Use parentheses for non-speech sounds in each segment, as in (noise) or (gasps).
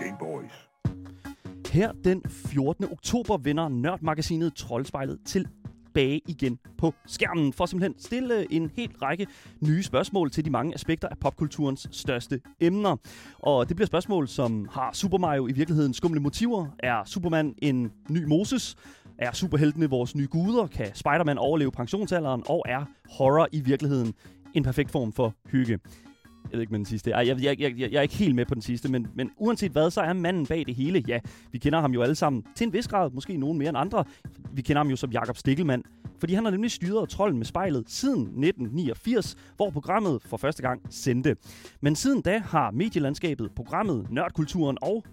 Gameboys. Her den 14. oktober vender Nørdmagasinet Troldspejlet tilbage igen på skærmen for simpelthen stille en hel række nye spørgsmål til de mange aspekter af popkulturens største emner. Og det bliver spørgsmål, som har Super Mario i virkeligheden skumle motiver? Er Superman en ny Moses? Er superheltene vores nye guder? Kan Spider-Man overleve pensionsalderen? Og er horror i virkeligheden en perfekt form for hygge? Jeg ved ikke med den sidste. Ej, jeg, jeg, jeg, jeg er ikke helt med på den sidste, men, men uanset hvad, så er manden bag det hele. Ja, vi kender ham jo alle sammen til en vis grad, måske nogen mere end andre. Vi kender ham jo som Jakob Stikkelmand, fordi han har nemlig styret Trolden med spejlet siden 1989, hvor programmet for første gang sendte. Men siden da har medielandskabet, programmet, nørdkulturen og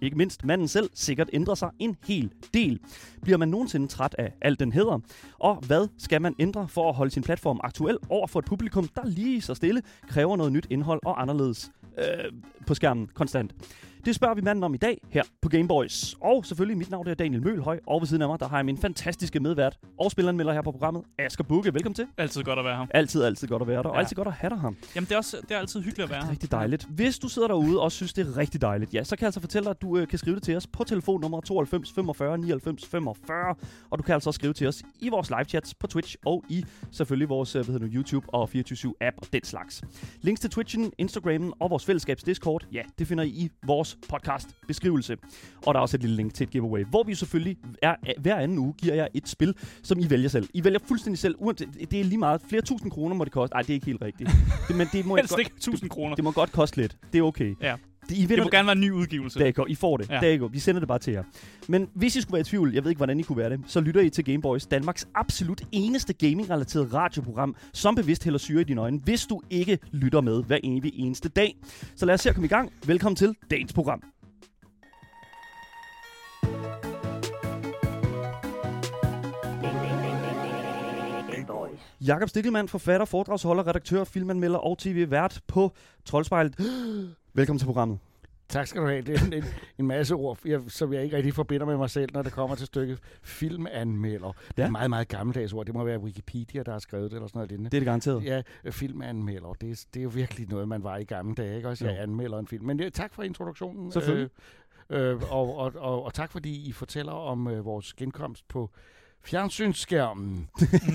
ikke mindst manden selv, sikkert ændrer sig en hel del. Bliver man nogensinde træt af alt den hedder? Og hvad skal man ændre for at holde sin platform aktuel over for et publikum, der lige så stille kræver noget nyt indhold og anderledes øh, på skærmen konstant? Det spørger vi manden om i dag her på Gameboys. Og selvfølgelig, mit navn er Daniel Mølhøj, og ved siden af mig, der har jeg min fantastiske medvært og spilleranmelder her på programmet, Asger Bukke. Velkommen til. Altid godt at være her. Altid, altid godt at være der, og Ja. altid godt at have dig her. Jamen, det er, også, det er altid hyggeligt at være er her. rigtig dejligt. Hvis du sidder derude og synes, det er rigtig dejligt, ja, så kan jeg altså fortælle dig, at du øh, kan skrive det til os på telefonnummer 92 45 99 45. Og du kan altså også skrive til os i vores live chats på Twitch og i selvfølgelig vores øh, hvad hedder nu, YouTube og 24 app og den slags. Links til Twitchen, Instagrammen og vores fællesskabs Discord, ja, det finder I i vores podcast beskrivelse. Og der er også et lille link til et giveaway, hvor vi selvfølgelig er, hver anden uge giver jeg et spil, som I vælger selv. I vælger fuldstændig selv. uanset- Det er lige meget. Flere tusind kroner må det koste. Nej, det er ikke helt rigtigt. Det, men det må, (laughs) Helst godt, ikke 1000 kroner. det må godt koste lidt. Det er okay. Ja. Det, I Det vinder må gerne være en ny udgivelse. der I går. I får det. Ja. Der I går. Vi sender det bare til jer. Men hvis I skulle være i tvivl, jeg ved ikke, hvordan I kunne være det, så lytter I til Gameboys, Danmarks absolut eneste gaming-relateret radioprogram, som bevidst hælder syre i dine øjne, hvis du ikke lytter med hver evig eneste dag. Så lad os se at komme i gang. Velkommen til dagens program. Jakob Stikkelmann, forfatter, foredragsholder, redaktør, filmanmelder og tv-vært på Troldspejlet. (gasps) Velkommen til programmet. Tak skal du have. Det er en, en, masse ord, jeg, som jeg ikke rigtig forbinder med mig selv, når det kommer til stykket filmanmelder. Det er Ja. et meget, meget gammeldags ord. Det må være Wikipedia, der har skrevet det, eller sådan noget lignende. Det er det garanteret. Ja, øh, filmanmelder. Det er, det er jo virkelig noget, man var i gamle dage, ikke? Også jeg Jo. anmelder en film. Men ja, tak for introduktionen. Selvfølgelig. Øh, øh, og, og, og, og tak fordi I fortæller om øh, vores genkomst på fjernsynsskærmen.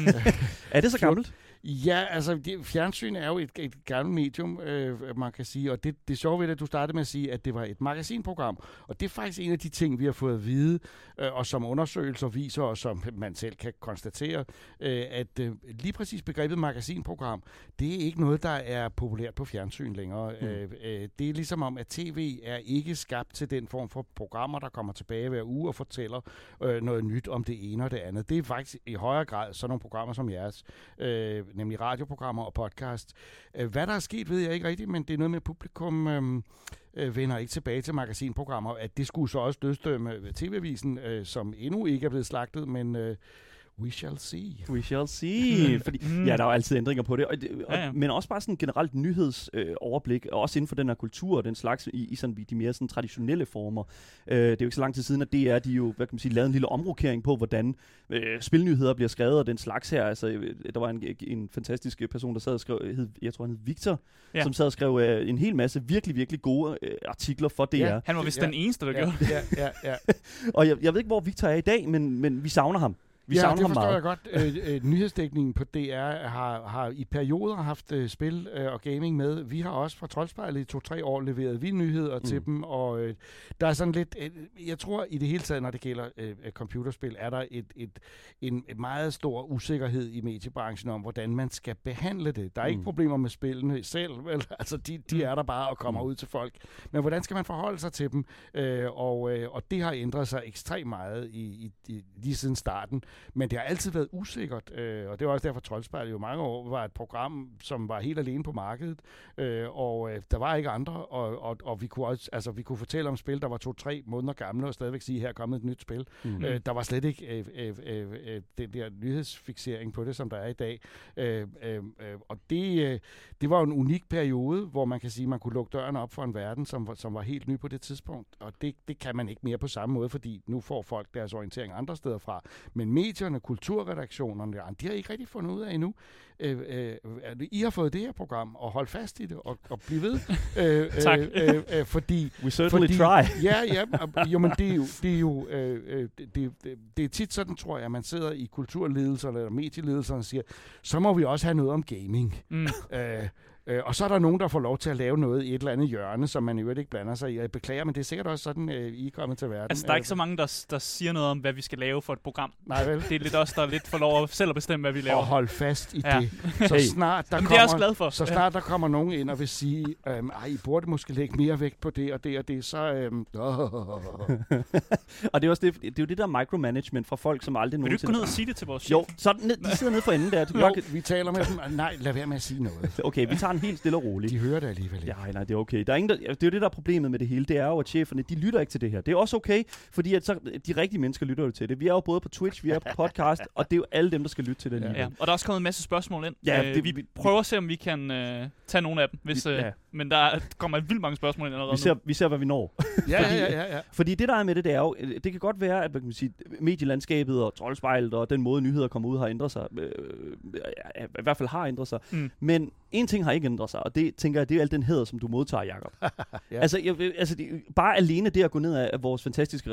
(laughs) Er det så gammelt? Ja, altså det, fjernsyn er jo et, et gammelt medium, øh, man kan sige, og det, det sjove ved det, at du startede med at sige, at det var et magasinprogram, og det er faktisk en af de ting, vi har fået at vide, øh, og som undersøgelser viser, og som man selv kan konstatere, øh, at øh, lige præcis begrebet magasinprogram, det er ikke noget, der er populært på fjernsyn længere. Mm. Øh, øh, det er ligesom om, at tv er ikke skabt til den form for programmer, der kommer tilbage hver uge og fortæller øh, noget nyt om det ene og det andet. Det er faktisk i højere grad sådan nogle programmer som jeres, øh, nemlig radioprogrammer og podcast. Øh, hvad der er sket, ved jeg ikke rigtigt, men det er noget med, at publikum øh, øh, vender ikke tilbage til magasinprogrammer. At det skulle så også dødstømme øh, TV-avisen, øh, som endnu ikke er blevet slagtet, men øh, we shall see. We shall see. (laughs) Fordi, Mm. ja, der er jo altid ændringer på det. Og, det og, Ja, ja. Men også bare sådan generelt nyhedsoverblik, øh, og også inden for den her kultur og den slags, i, i sådan, de mere sådan traditionelle former. Øh, det er jo ikke så lang tid siden, at DR, de jo, hvad kan man sige, lavede en lille omrokering på, hvordan øh, spilnyheder bliver skrevet og den slags her. Altså, øh, der var en, en fantastisk person, der sad og skrev, hed, jeg tror han hed Victor, Ja. som sad og skrev øh, en hel masse virkelig, virkelig gode øh, artikler for DR. Ja. Han var vist Ja. den eneste, der Ja, gjorde ja, ja, ja. (laughs) Og jeg, jeg ved ikke, hvor Victor er i dag, men, men vi savner ham. Vi ja, savner det forstår meget. jeg godt. Øh, øh, nyhedsdækningen på DR har, har i perioder haft øh, spil øh, og gaming med. Vi har også fra Troldspejlet i to-tre år leveret vi nyheder mm. til dem, og øh, der er sådan lidt... Øh, jeg tror i det hele taget, når det gælder øh, computerspil, er der et, et, en et meget stor usikkerhed i mediebranchen om, hvordan man skal behandle det. Der er mm. ikke problemer med spillene selv, (laughs) vel? Altså, de, de Mm. er der bare og kommer Mm. ud til folk. Men hvordan skal man forholde sig til dem? Øh, og, øh, og det har ændret sig ekstremt meget i, i, i, lige siden starten. Men det har altid været usikkert, øh, og det var også derfor, Troldspejlet jo mange år var et program, som var helt alene på markedet, øh, og øh, der var ikke andre, og, og, og vi kunne også, altså vi kunne fortælle om spil, der var to-tre måneder gamle, og stadigvæk sige, her er kommet et nyt spil. Mm. Øh, der var slet ikke øh, øh, øh, øh, den der nyhedsfixering på det, som der er i dag. Øh, øh, øh, og det, øh, det var en unik periode, hvor man kan sige, man kunne lukke døren op for en verden, som, som var helt ny på det tidspunkt. Og det, det kan man ikke mere på samme måde, fordi nu får folk deres orientering andre steder fra. Men medierne, kulturredaktionerne, de har ikke rigtig fundet ud af endnu. Øh, øh, I har fået det her program, og hold fast i det, og, og blive ved. (laughs) øh, tak. Øh, øh, fordi, We certainly fordi, try. (laughs) ja, ja, (laughs) jo, men det er jo, det er, jo øh, det, det, det er tit sådan, tror jeg, at man sidder i kulturledelserne eller medieledelserne og siger, så må vi også have noget om gaming. Mm. Øh, Øh, og så er der nogen, der får lov til at lave noget i et eller andet hjørne, som man i øvrigt ikke blander sig i. Jeg beklager, men det er sikkert også sådan, øh, I er kommet til verden. Altså, der er ikke så mange, der, der siger noget om, hvad vi skal lave for et program. Nej vel? Det er lidt os, der er lidt for lov at selv at bestemme, hvad vi laver. Og hold fast i ja. det. Så snart der Jamen, kommer, det er jeg også glad for. Så snart der kommer nogen ind og vil sige, øhm, ej, I burde måske lægge mere vægt på det og det og det, så... Øhm, oh. (laughs) og det er også det, det, er jo det der micromanagement fra folk, som aldrig nogensinde... Vil du ikke gå ned og sige det til vores chef? Jo, så ned, de sidder nede for enden der. jo, vi taler med dem. Nej, lad være med at sige noget. Okay, vi tager en helt stille og rolig. De hører det alligevel ikke. Ja, nej, det er okay. Der er ingen, der, det er jo det, der er problemet med det hele. Det er jo, at cheferne, de lytter ikke til det her. Det er også okay, fordi at så, de rigtige mennesker lytter jo til det. Vi er jo både på Twitch, vi er på podcast, og det er jo alle dem, der skal lytte til det. Ja. ja. Og der er også kommet en masse spørgsmål ind. Ja, øh, det, vi, vi prøver at se, om vi kan øh, tage nogle af dem. Hvis, øh, ja. Men der kommer vildt mange spørgsmål ind allerede vi ser, vi ser, hvad vi når. ja, fordi, ja, ja, ja. Fordi det, der er med det, det er jo, det kan godt være, at man kan sige, medielandskabet og troldspejlet og den måde, nyheder kommer ud, har ændret sig. Øh, I hvert fald har ændret sig. Mm. Men en ting har ikke ændret sig, og det tænker jeg, det er alt den heder, som du modtager, Jacob. (laughs) ja. Altså, jeg, altså det, bare alene det at gå ned af vores fantastiske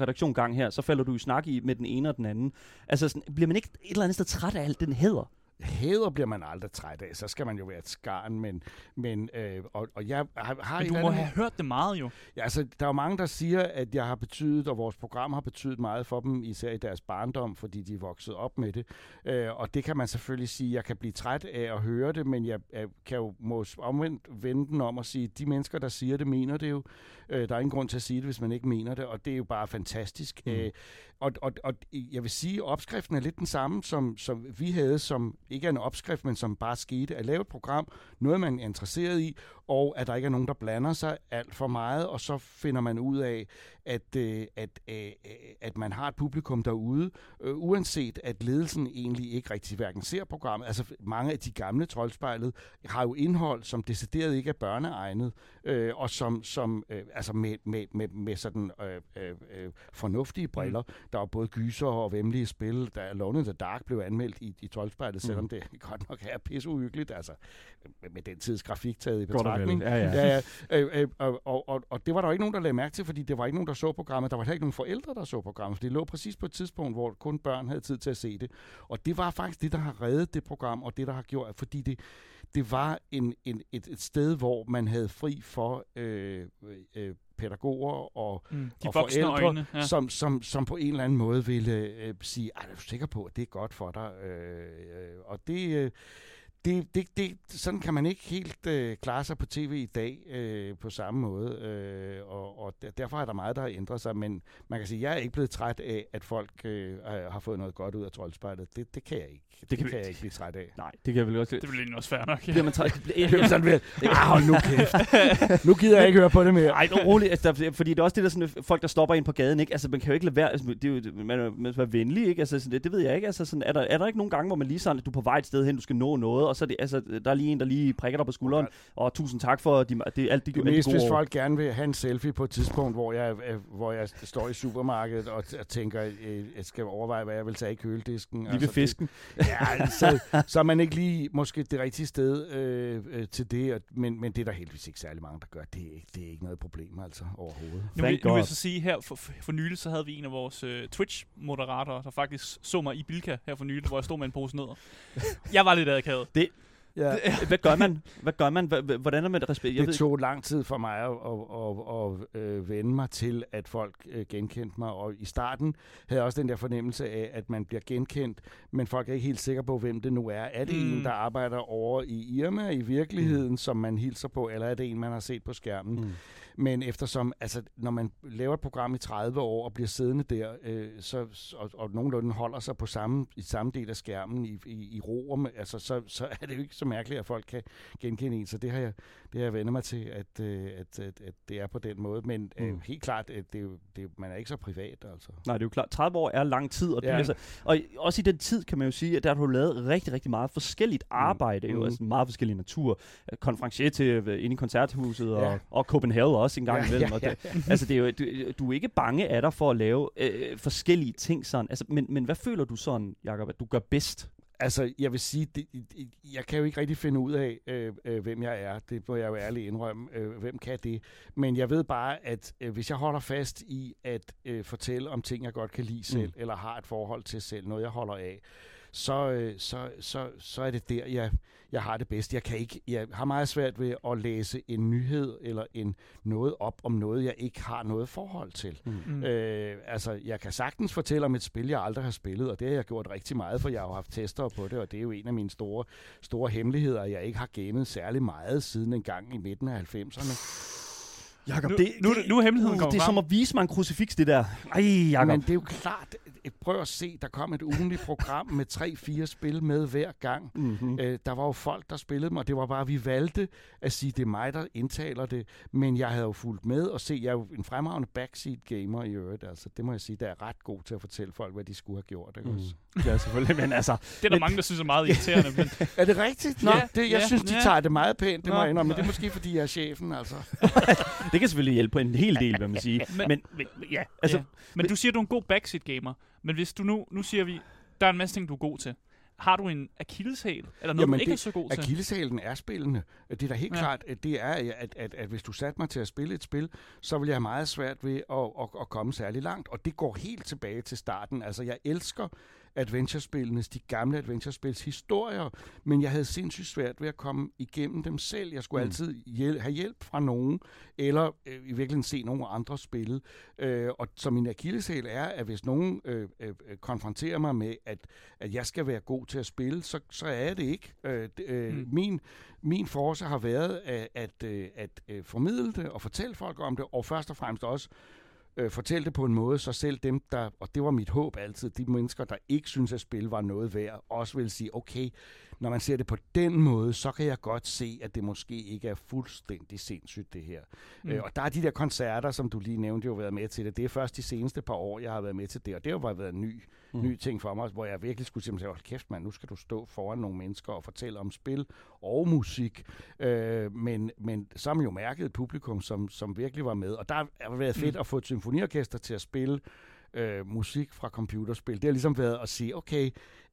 redaktion gang her, så falder du i snak i med den ene og den anden. Altså, sådan, bliver man ikke et eller andet sted træt af alt den heder? Hæder bliver man aldrig træt af, så skal man jo være et skarn, men, men øh, og, og jeg har, har Men du må have hørt det meget jo. Ja, altså, der er jo mange, der siger, at jeg har betydet, og vores program har betydet meget for dem, især i deres barndom, fordi de er vokset op med det. Øh, og det kan man selvfølgelig sige, jeg kan blive træt af at høre det, men jeg, jeg kan jo må omvendt vende den om og sige, de mennesker, der siger det, mener det jo. Øh, der er ingen grund til at sige det, hvis man ikke mener det, og det er jo bare fantastisk. Mm. Øh, og, og, og jeg vil sige, at opskriften er lidt den samme, som, som vi havde, som ikke er en opskrift, men som bare skete, at lave et program, noget man er interesseret i, og at der ikke er nogen, der blander sig alt for meget, og så finder man ud af, at, øh, at, at, øh, at man har et publikum derude, øh, uanset at ledelsen egentlig ikke rigtig hverken ser programmet. Altså mange af de gamle troldspejlet har jo indhold, som decideret ikke er børneegnet, øh, og som, som øh, altså med, med, med, med sådan øh, øh, fornuftige mm. briller. Mm. Der var både gyser og vemmelige spil. Der Alone in the Dark blev anmeldt i, i troldspejlet, selvom mm. det (laughs) godt nok er pisseuhyggeligt, altså med den tids grafik taget i betragtning. Ja, ja. ja, ja. Øh, øh, og, og, og, og det var der ikke nogen, der lagde mærke til, fordi det var ikke nogen, der så programmet. Der var heller ikke nogen forældre, der så programmet, for det lå præcis på et tidspunkt, hvor kun børn havde tid til at se det. Og det var faktisk det, der har reddet det program, og det, der har gjort, fordi det, det var en, en, et, et sted, hvor man havde fri for øh, øh, pædagoger og, mm, og forældre, øjne, ja. som, som, som på en eller anden måde ville øh, sige, er du sikker på, at det er godt for dig? Øh, øh, og det... Øh, det, det, det, sådan kan man ikke helt øh, klare sig på tv i dag øh, på samme måde, øh, og, og derfor er der meget, der har ændret sig, men man kan sige, at jeg er ikke blevet træt af, at folk øh, har fået noget godt ud af troldspejlet. Det, det kan jeg ikke. Det, det kan, kan jeg ikke blive træt af. Nej, det kan jeg vel også. Det bliver også fair nok. Ja. Bliver man træt? (laughs) Bliver sådan ved, (laughs) ah, hold nu kæft. nu gider jeg ikke høre på det mere. Nej, roligt, altså, fordi det er også det der sådan, folk, der stopper ind på gaden, ikke? Altså, man kan jo ikke lade være, altså, det er jo, man, man være venlig, ikke? Altså, sådan, det, det, ved jeg ikke. Altså, sådan, er, der, er der ikke nogen gange, hvor man lige sådan, at du er på vej et sted hen, du skal nå noget, og så er det, altså, der er lige en, der lige prikker dig på skulderen, og tusind tak for de, det, alt det, det mest, hvis folk gerne vil have en selfie på et tidspunkt, hvor jeg, hvor jeg står i supermarkedet og, og tænker, øh, jeg skal overveje, hvad jeg vil tage i køledisken. Lige ved altså, fisken. Det, (laughs) ja, så, så er man ikke lige måske det rigtige sted øh, øh, til det, men, men det er der heldigvis ikke særlig mange, der gør. Det er, det er ikke noget problem altså overhovedet. Nu, vil, nu vil jeg så sige, her for, for nylig, så havde vi en af vores uh, Twitch-moderatorer, der faktisk så mig i Bilka her for nylig, hvor jeg stod med en pose nødder. Jeg var lidt akavet. Det, Ja. (laughs) Hvad gør man? Hvad gør man? Hvordan er man respekt? det tog lang tid for mig at, at, at, at øh, vende mig til, at folk øh, genkendte mig. Og i starten havde jeg også den der fornemmelse af, at man bliver genkendt, men folk er ikke helt sikre på, hvem det nu er. Er det mm. en, der arbejder over i Irma i virkeligheden, mm. som man hilser på, eller er det en, man har set på skærmen? Mm. Men eftersom, altså, når man laver et program i 30 år og bliver siddende der, øh, så, og, og nogenlunde holder sig på samme, i samme del af skærmen i, i, i ro, altså, så, så, er det jo ikke, så mærkeligt, at folk kan genkende en. Så det har jeg, det har jeg vendt mig til, at, øh, at, at, at det er på den måde. Men øh, Mm. helt klart, at det, det, man er ikke så privat, altså. Nej, det er jo klart. 30 år er lang tid. Og, Ja. ja. altså, og også i den tid kan man jo sige, at der har du lavet rigtig, rigtig meget forskelligt arbejde. Mm. Jo, Mm. altså meget forskellig natur. Konferencier til øh, inde i koncerthuset og, Ja. og Copenhagen også en gang Ja, imellem. ja, og ja, det, altså, det er jo, du, du er ikke bange af dig for at lave øh, forskellige ting sådan. Altså, men, men hvad føler du sådan, Jacob, at du gør bedst? Altså, jeg vil sige, det, jeg kan jo ikke rigtig finde ud af, øh, øh, hvem jeg er. Det må jeg jo ærligt indrømme. Øh, hvem kan det? Men jeg ved bare, at øh, hvis jeg holder fast i at øh, fortælle om ting, jeg godt kan lide selv, mm. eller har et forhold til selv, noget jeg holder af, så, øh, så, så, så er det der, jeg, jeg har det bedst. Jeg, kan ikke, jeg har meget svært ved at læse en nyhed eller en noget op om noget, jeg ikke har noget forhold til. Mm. Øh, altså, jeg kan sagtens fortælle om et spil, jeg aldrig har spillet, og det har jeg gjort rigtig meget, for jeg har jo haft tester på det, og det er jo en af mine store, store hemmeligheder, at jeg ikke har gamet særlig meget siden en gang i midten af 90'erne. Jacob, Nu- nu det- nu er hemmeligheden kommet Det er frem. som at vise mig en krucifiks, det der. Ej, Jacob. Men det er jo klart, prøv at se, der kom et ugenligt program med tre-fire spil med hver gang. Mm-hmm. Øh, der var jo folk, der spillede dem, og det var bare, at vi valgte at sige, det er mig, der indtaler det. Men jeg havde jo fulgt med og se, jeg er jo en fremragende backseat gamer i øvrigt. Altså, det må jeg sige, der er ret god til at fortælle folk, hvad de skulle have gjort. Ikke? Mm. også? Ja, selvfølgelig, men altså... Det er der mange, der synes er meget irriterende. Men (laughs) Er det rigtigt? Nå, Ja, det, jeg ja, synes, de ja. tager det meget pænt, det må Nå. jeg indrømme. Men det er måske, fordi jeg er chefen, altså. (laughs) Det kan selvfølgelig hjælpe på en hel del, hvad man siger. Men- Men, men, men ja, altså... ja. men du siger, du er en god backseat gamer. Men hvis du nu, nu siger vi, der er en masse ting, du er god til. Har du en akilleshæl? Eller noget, Jamen, du ikke det- er så god til? Akilleshælen er spillende. Det er da helt Ja. klart, at det er, at, at, at hvis du satte mig til at spille et spil, så vil jeg have meget svært ved at, at, at komme særlig langt. Og det går helt tilbage til starten. Altså, jeg elsker adventurespillenes, de gamle adventurespils historier, men jeg havde sindssygt svært ved at komme igennem dem selv. Jeg skulle Mm. altid hjæl- have hjælp fra nogen, eller øh, i virkeligheden se nogle andre spille. Øh, og så min akilleshæl er, at hvis nogen øh, øh, øh, konfronterer mig med, at, at jeg skal være god til at spille, så, så er det ikke. Øh, øh, Mm. min, min force har været at, at, øh, at øh, formidle det og fortælle folk om det, og først og fremmest også øh, fortælle det på en måde, så selv dem, der, og det var mit håb altid, de mennesker, der ikke synes, at spil var noget værd, også vil sige, okay, når man ser det på den måde, så kan jeg godt se, at det måske ikke er fuldstændig sindssygt, det her. Mm. Øh, og der er de der koncerter, som du lige nævnte, jo været med til det. Det er først de seneste par år, jeg har været med til det, og det har jo bare været en ny, Mm. ny ting for mig, hvor jeg virkelig skulle simpelthen sige, hold kæft mand, nu skal du stå foran nogle mennesker og fortælle om spil og musik. Øh, men, men man jo mærket et publikum, som, som virkelig var med. Og der har været fedt Mm. at få et symfoniorkester til at spille øh, musik fra computerspil. Det har ligesom været at sige, okay,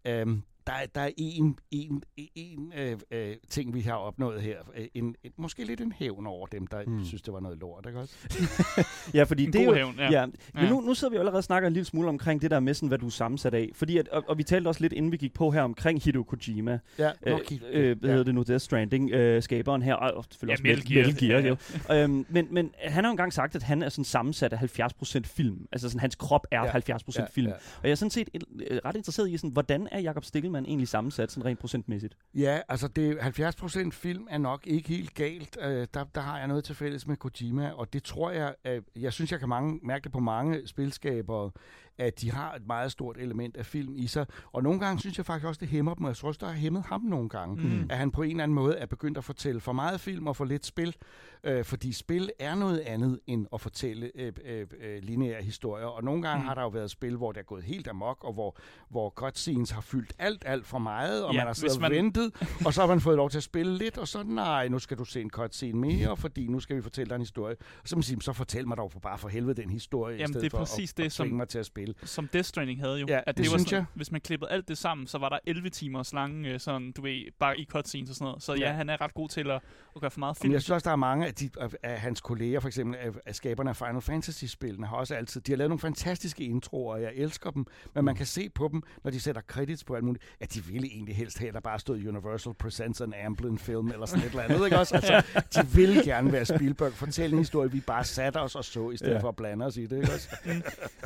øhm, der, er- der er en, en, en øh, øh, ting, vi har opnået her. Øh, En, en, måske lidt en hævn over dem, der Mm. synes, det var noget lort. Ikke også? (laughs) Ja, fordi En det er jo, hævn, ja. Ja, men Ja. nu, nu sidder vi jo allerede og snakker en lille smule omkring det der med, sådan, hvad du er sammensat af. Fordi at, og, og vi talte også lidt, inden vi gik på her, omkring Hideo Kojima. Ja, Øh, okay. øh, hvad hedder det nu? Death Stranding, øh, skaberen her, og selvfølgelig Ja, også Metal Metal Gear. Gear. Ja, jo. (laughs) Øhm, men, men han har jo engang sagt, at han er sådan sammensat af 70% film. Altså sådan, hans krop er Ja, 70% film. Ja. Og jeg er sådan set øh, ret interesseret i, sådan, hvordan er Jakob Stikkelmann egentlig sammensat, sådan rent procentmæssigt? Ja, altså det 70% film er nok ikke helt galt. Øh, der, der har jeg noget til fælles med Kojima, og det tror jeg, øh, jeg synes, jeg kan mange, mærke det på mange spilskaber at de har et meget stort element af film i sig. Og nogle gange synes jeg faktisk også, det hæmmer dem, og jeg tror også, der har hæmmet ham nogle gange. Mm. At han på en eller anden måde er begyndt at fortælle for meget film og for lidt spil. Øh, fordi spil er noget andet end at fortælle øh, øh, øh, lineære historier. Og nogle gange Mm. har der jo været spil, hvor det er gået helt amok, og hvor, hvor cutscenes har fyldt alt, alt for meget, og Ja, man har siddet man... ventet, og så har man fået lov til at spille lidt, og så nej, nu skal du se en cutscene mere, fordi nu skal vi fortælle dig en historie. Og så man sige, så fortæl mig dog for bare for helvede den historie, i Jamen, stedet det er for præcis at, det, at som- mig til at spille. Som Death Stranding havde jo. Ja, at det var synes sådan, jeg. Hvis man klippede alt det sammen, så var der 11 timers lange, øh, sådan, du ved, bare i cutscenes og sådan noget. Så ja, Ja. han er ret god til at, at gøre for meget Men film. jeg synes også, der er mange af, de, af, hans kolleger, for eksempel af, af skaberne af Final Fantasy-spillene, har også altid, de har lavet nogle fantastiske introer, og jeg elsker dem, men man kan se på dem, når de sætter credits på alt muligt, at de ville egentlig helst have, at der bare stod Universal Presents an Amblin film, eller sådan et eller andet, ikke også? Altså, (laughs) de vil gerne være Spielberg, fortælle en historie, vi bare satte os og så, i stedet Ja. ja. for at blande os i det, ikke også?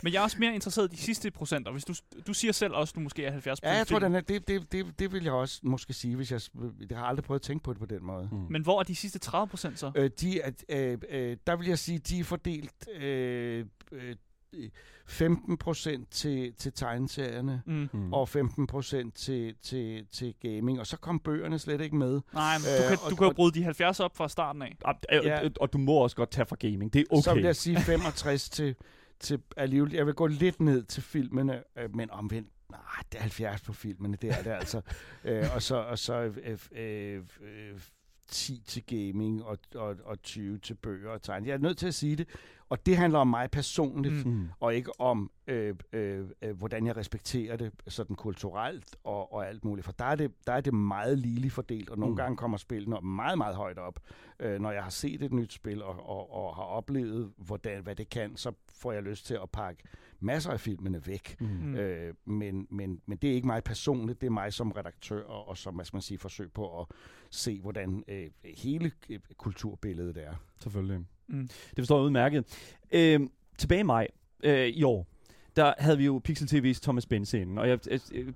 Men jeg er også mere interesseret i de sidste procenter. Hvis du, du siger selv også, at du måske er 70% Ja, jeg tror, den er, det, det, det, det vil jeg også måske sige, hvis jeg, jeg har aldrig prøvet at tænke på det på den måde. Mm. Men hvor er de sidste 30 procent så? Øh, de er, øh, øh, der vil jeg sige, de er fordelt øh, øh, 15 procent til, til tegneserierne, Mm. Mm. og 15 procent til, til, til gaming, og så kom bøgerne slet ikke med. Nej, men Øh, du kan, og- du kan jo bryde de 70 op fra starten af. Og, og, Ja. og du må også godt tage fra gaming. Det er okay. Så vil jeg sige 65 til, til alligevel. Jeg vil gå lidt ned til filmene, øh, men omvendt, nej, det er 70 på filmene, det er det altså. (laughs) øh, og så, og så øh, øh, øh, 10 til gaming og, og, og 20 til bøger og tegn. Jeg er nødt til at sige det, og det handler om mig personligt, Mm. Mm. og ikke om, øh, øh, øh, hvordan jeg respekterer det sådan kulturelt og, og alt muligt. For der er det, der er det meget ligeligt fordelt, og nogle Mm. mm. gange kommer spillene meget, meget højt op. Øh, når jeg har set et nyt spil og, og, og har oplevet, hvordan, hvad det kan, så får jeg lyst til at pakke masser af filmene væk. Mm. Mm. Øh, men, men, men det er ikke mig personligt, det er mig som redaktør og, og som hvad skal man sige, forsøg på at se, hvordan øh, hele øh, kulturbilledet er. Selvfølgelig. Mm. Det forstår jeg udmærket. Øh, tilbage i maj øh, i år, der havde vi jo Pixel TV's Thomas Bense inden. Og jeg,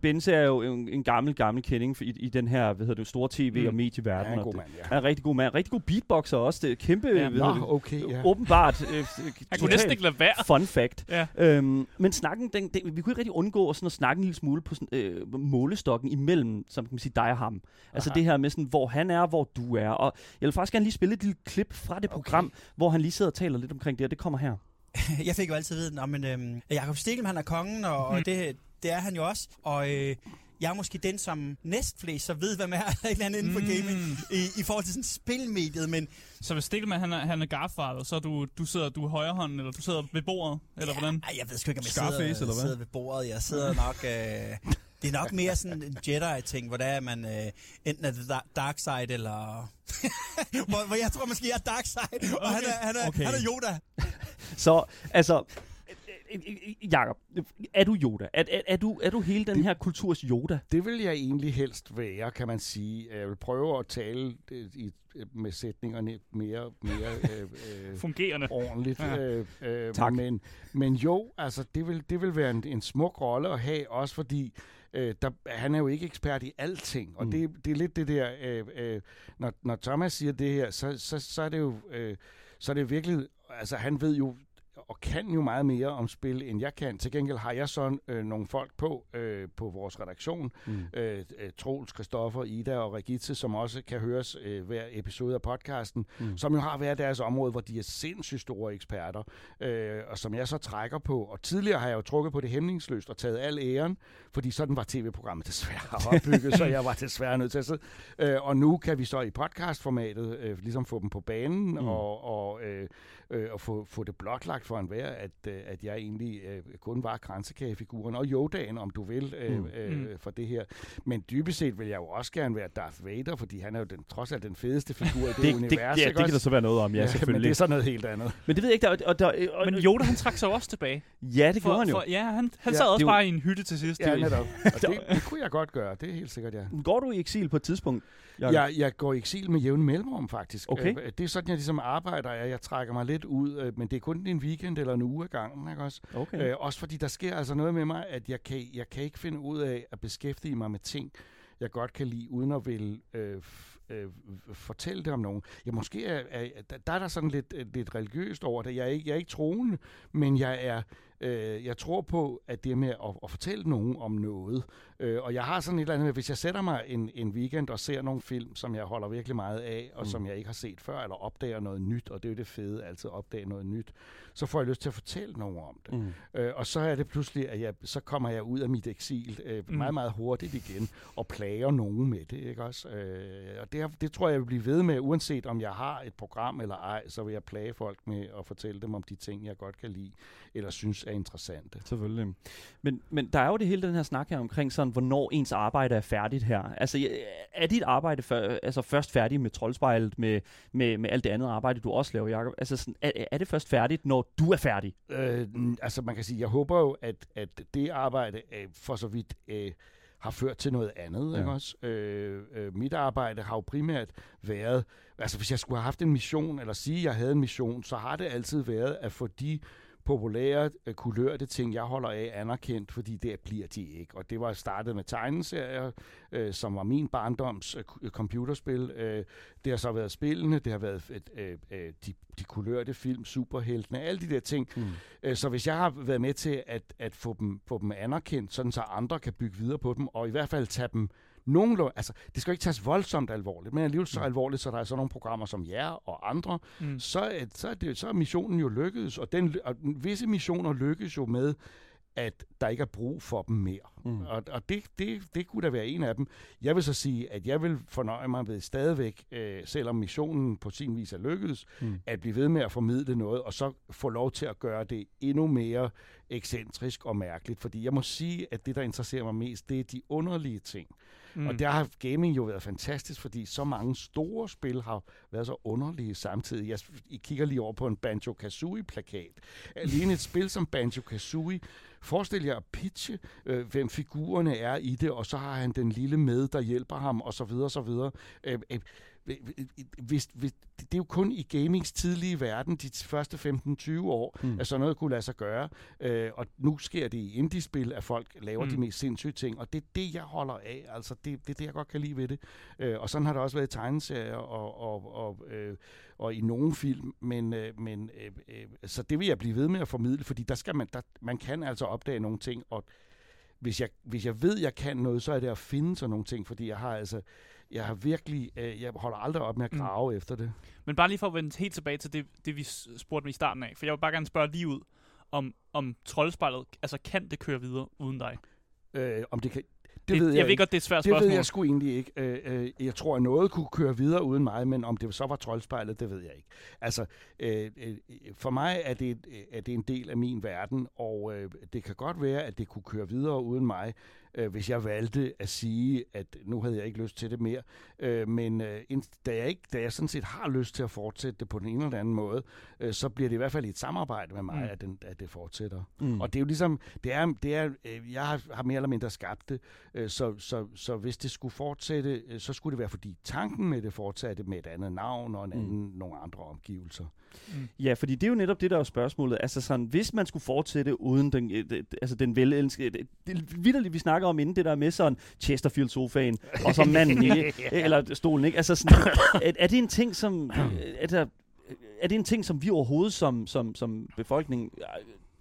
Bense er jo en, en gammel, gammel kending i, i den her hvad hedder det, store tv- Mm. og medieverden. Han er en god mand, ja. Han er en rigtig god mand. Rigtig god beatboxer også. Det er kæmpe, Ja. det, Nå, okay, ja. åbenbart øh, Han kunne næsten ikke lade være. fun fact. Ja. Øhm, men snakken, den, den, vi kunne ikke rigtig undgå sådan at snakke en lille smule på sådan, øh, målestokken imellem, som kan man sige, dig og ham. Altså Aha. det her med sådan, hvor han er, hvor du er. Og jeg vil faktisk gerne lige spille et lille klip fra det Okay. program, hvor han lige sidder og taler lidt omkring det, og det kommer her. (laughs) jeg fik jo altid at vide, at men, øhm, Jacob Stikkelm, han er kongen, og, og det, det er han jo også. Og øh, jeg er måske den, som næstflest så ved, hvad man er (laughs) et eller andet inden for Mm. gaming i, i forhold til sådan spilmediet, men Så hvis Stikkelmann, han er, han er Garfighter, så er du, du sidder du højre hånd, eller du sidder ved bordet, eller ja, hvordan? ej, jeg ved sgu ikke, om jeg Scarface, sidder, eller hvad? sidder ved bordet. Jeg sidder nok... Øh, det er nok mere sådan en Jedi-ting, hvor der er man øh, enten er det da- dark side, eller... (laughs) hvor, hvor jeg tror måske, jeg er dark side, og han er, han er, Okay. han er Yoda. Så, altså, øh, øh, øh, Jakob, er du Yoda? Er, er, er, du, er du hele den Det- her kulturs Yoda? Det vil jeg egentlig helst være, kan man sige. Jeg vil prøve at tale øh, i, med sætningerne mere, mere øh, øh, Fungerende. ordentligt. Ja. Øh, øh, Tak. Men, men jo, altså det vil, det vil være en, en smuk rolle at have, også fordi øh, der, han er jo ikke ekspert i alting. Og Mm. det, det er lidt det der, øh, øh, når, når Thomas siger det her, så, så, så er det jo øh, så er det virkelig, altså han ved jo og kan jo meget mere om spil, end jeg kan. Til gengæld har jeg så øh, nogle folk på øh, på vores redaktion, Mm. øh, øh, Troels, Christoffer, Ida og Regitze, som også kan høres øh, hver episode af podcasten, Mm. som jo har hver deres område, hvor de er sindssygt store eksperter, øh, og som jeg så trækker på. Og tidligere har jeg jo trukket på det hæmningsløst og taget al æren, fordi sådan var tv-programmet desværre (laughs) opbygget, så jeg var desværre nødt til at sidde. Øh, og nu kan vi så i podcastformatet øh, ligesom få dem på banen mm. og, og, øh, øh, og få, få det blotlagt for enhver, at, øh, at jeg egentlig øh, kun var kransekagefiguren og Yodaen, om du vil, øh, Mm. øh, Mm. for det her. Men dybest set vil jeg jo også gerne være Darth Vader, fordi han er jo den, trods alt den fedeste figur i (laughs) det, Det, det, univers. ja, ikke det kan der også? så være noget om, ja, men selvfølgelig. det er så noget helt andet. Men det ved jeg ikke, der, og, der, og, Men Yoda, han trak sig også tilbage. Ja, det gjorde han jo. For, ja, han, han Ja, sad det også jo- bare i en hytte til sidst. Ja, netop. (laughs) Og det, det kunne jeg godt gøre, det er helt sikkert, ja. Går du i eksil på et tidspunkt? Jacob? Jeg, jeg går i eksil med jævne mellemrum, faktisk. Okay. Øh, Det er sådan, jeg ligesom arbejder. Jeg, jeg trækker mig lidt ud, øh, men det er kun en weekend eller en uge ad gangen. Ikke også? Okay. Øh, også fordi der sker altså noget med mig, at jeg kan, jeg kan ikke finde ud af at beskæftige mig med ting, jeg godt kan lide, uden at vil øh, øh, fortælle det om nogen. Ja, måske er, er, der, der er der sådan lidt, øh, lidt religiøst over det. Jeg er, ikke, jeg er ikke troende, men jeg er øh, jeg tror på, at det med at, at fortælle nogen om noget, øh, og jeg har sådan et eller andet med, hvis jeg sætter mig en, en weekend og ser nogle film, som jeg holder virkelig meget af, og Mm. som jeg ikke har set før, eller opdager noget nyt, og det er jo det fede, altid opdage noget nyt, så får jeg lyst til at fortælle nogen om det. Mm. Øh, og så er det pludselig, at jeg, så kommer jeg ud af mit eksil øh, Mm. mm. meget, meget hurtigt igen, og plager nogen med det, ikke også? Øh, og det, det tror jeg, jeg vil blive ved med, uanset om jeg har et program eller ej, så vil jeg plage folk med at fortælle dem om de ting, jeg godt kan lide, eller synes er interessante. Selvfølgelig. Men, men der er jo det hele den her snak her omkring sådan, hvornår ens arbejde er færdigt her. Altså, er dit arbejde før, altså først færdigt med troldspejlet, med, med, med alt det andet arbejde, du også laver, Jacob? Altså, sådan, er, er det først færdigt, når du er færdig? Øh, altså man kan sige, jeg håber jo, at, at det arbejde øh, for så vidt øh, har ført til noget andet. Ja. Ja. Ikke også? Øh, øh, mit arbejde har jo primært været, altså hvis jeg skulle have haft en mission, eller sige, at jeg havde en mission, så har det altid været at få de populære, øh, kulørte ting, jeg holder af, anerkendt, fordi det bliver de ikke. Og det var startet med tegneserier, øh, som var min barndoms øh, computerspil. Øh, det har så været spillene, det har været øh, øh, de, de kulørte film, superheltene, alle de der ting. Mm. Øh, så hvis jeg har været med til at, at få, dem, få dem anerkendt, sådan så andre kan bygge videre på dem, og i hvert fald tage dem nogenlunde, altså det skal ikke tages voldsomt alvorligt, men alligevel så mm. alvorligt, så der er sådan nogle programmer som jer og andre, mm. så, så, er det, så er missionen jo lykkedes, og, den, og visse missioner lykkes jo med, at der ikke er brug for dem mere. Mm. Og, og det, det, det kunne da være en af dem. Jeg vil så sige, at jeg vil fornøje mig ved stadigvæk, øh, selvom missionen på sin vis er lykkedes, mm. at blive ved med at formidle noget, og så få lov til at gøre det endnu mere ekscentrisk og mærkeligt. Fordi jeg må sige, at det, der interesserer mig mest, det er de underlige ting. Mm. Og der har gaming jo været fantastisk, fordi så mange store spil har været så underlige samtidig. Jeg I kigger lige over på en Banjo-Kazooie-plakat. (laughs) Alene et spil som Banjo-Kazooie Forestil jer at pitche, øh, hvem figurerne er i det, og så har han den lille med, der hjælper ham, og så videre, og så videre. Øh, øh, hvis, hvis, det er jo kun i gamings tidlige verden, de første 15-20 år, mm. at sådan noget kunne lade sig gøre. Øh, og nu sker det i indie-spil, at folk laver mm. de mest sindssyge ting, og det er det, jeg holder af. Altså, det, det er det, jeg godt kan lide ved det. Øh, og sådan har det også været i tegneserier og, og, og, øh, og i nogle film, men, øh, men øh, øh, så det vil jeg blive ved med at formidle, fordi der skal man, der, man kan altså opdage nogle ting, og hvis jeg, hvis jeg ved, jeg kan noget, så er det at finde sådan nogle ting, fordi jeg har altså jeg har virkelig, øh, jeg holder aldrig op med at mm. grave mm. efter det. Men bare lige for at vende helt tilbage til det, det vi spurgte i starten af, for jeg vil bare gerne spørge lige ud, om, om troldspejlet, altså kan det køre videre uden dig? Øh, om det kan, det, det ved jeg, jeg ved godt, det er et svært spørgsmål. Det ved jeg sgu egentlig ikke. Øh, øh, jeg tror, at noget kunne køre videre uden mig, men om det så var troldspejlet, det ved jeg ikke. Altså, øh, for mig er det, er det en del af min verden, og det kan godt være, at det kunne køre videre uden mig, øh, hvis jeg valgte at sige, at nu havde jeg ikke lyst til det mere. Øh, men øh, da, jeg ikke, da jeg sådan set har lyst til at fortsætte det på den ene eller anden måde, øh, så bliver det i hvert fald et samarbejde med mig, mm. at, den, at det fortsætter. Mm. Og det er jo ligesom, det er, det er, øh, jeg har, har mere eller mindre skabt det, øh, så, så, så hvis det skulle fortsætte, øh, så skulle det være, fordi tanken med det fortsatte med et andet navn og en mm. anden, mm. nogle andre omgivelser. Mm. Ja, fordi det er jo netop det, der er spørgsmålet. Altså sådan, hvis man skulle fortsætte uden den, øh, altså den velelskede... Det, det, vidderligt, vi snakker om inden det der med sådan Chesterfield-sofaen, og så manden, ikke? (laughs) eller stolen, ikke? Altså sådan, er, er det en ting, som... Er, der, er det en ting, som vi overhovedet som, som, som befolkning øh,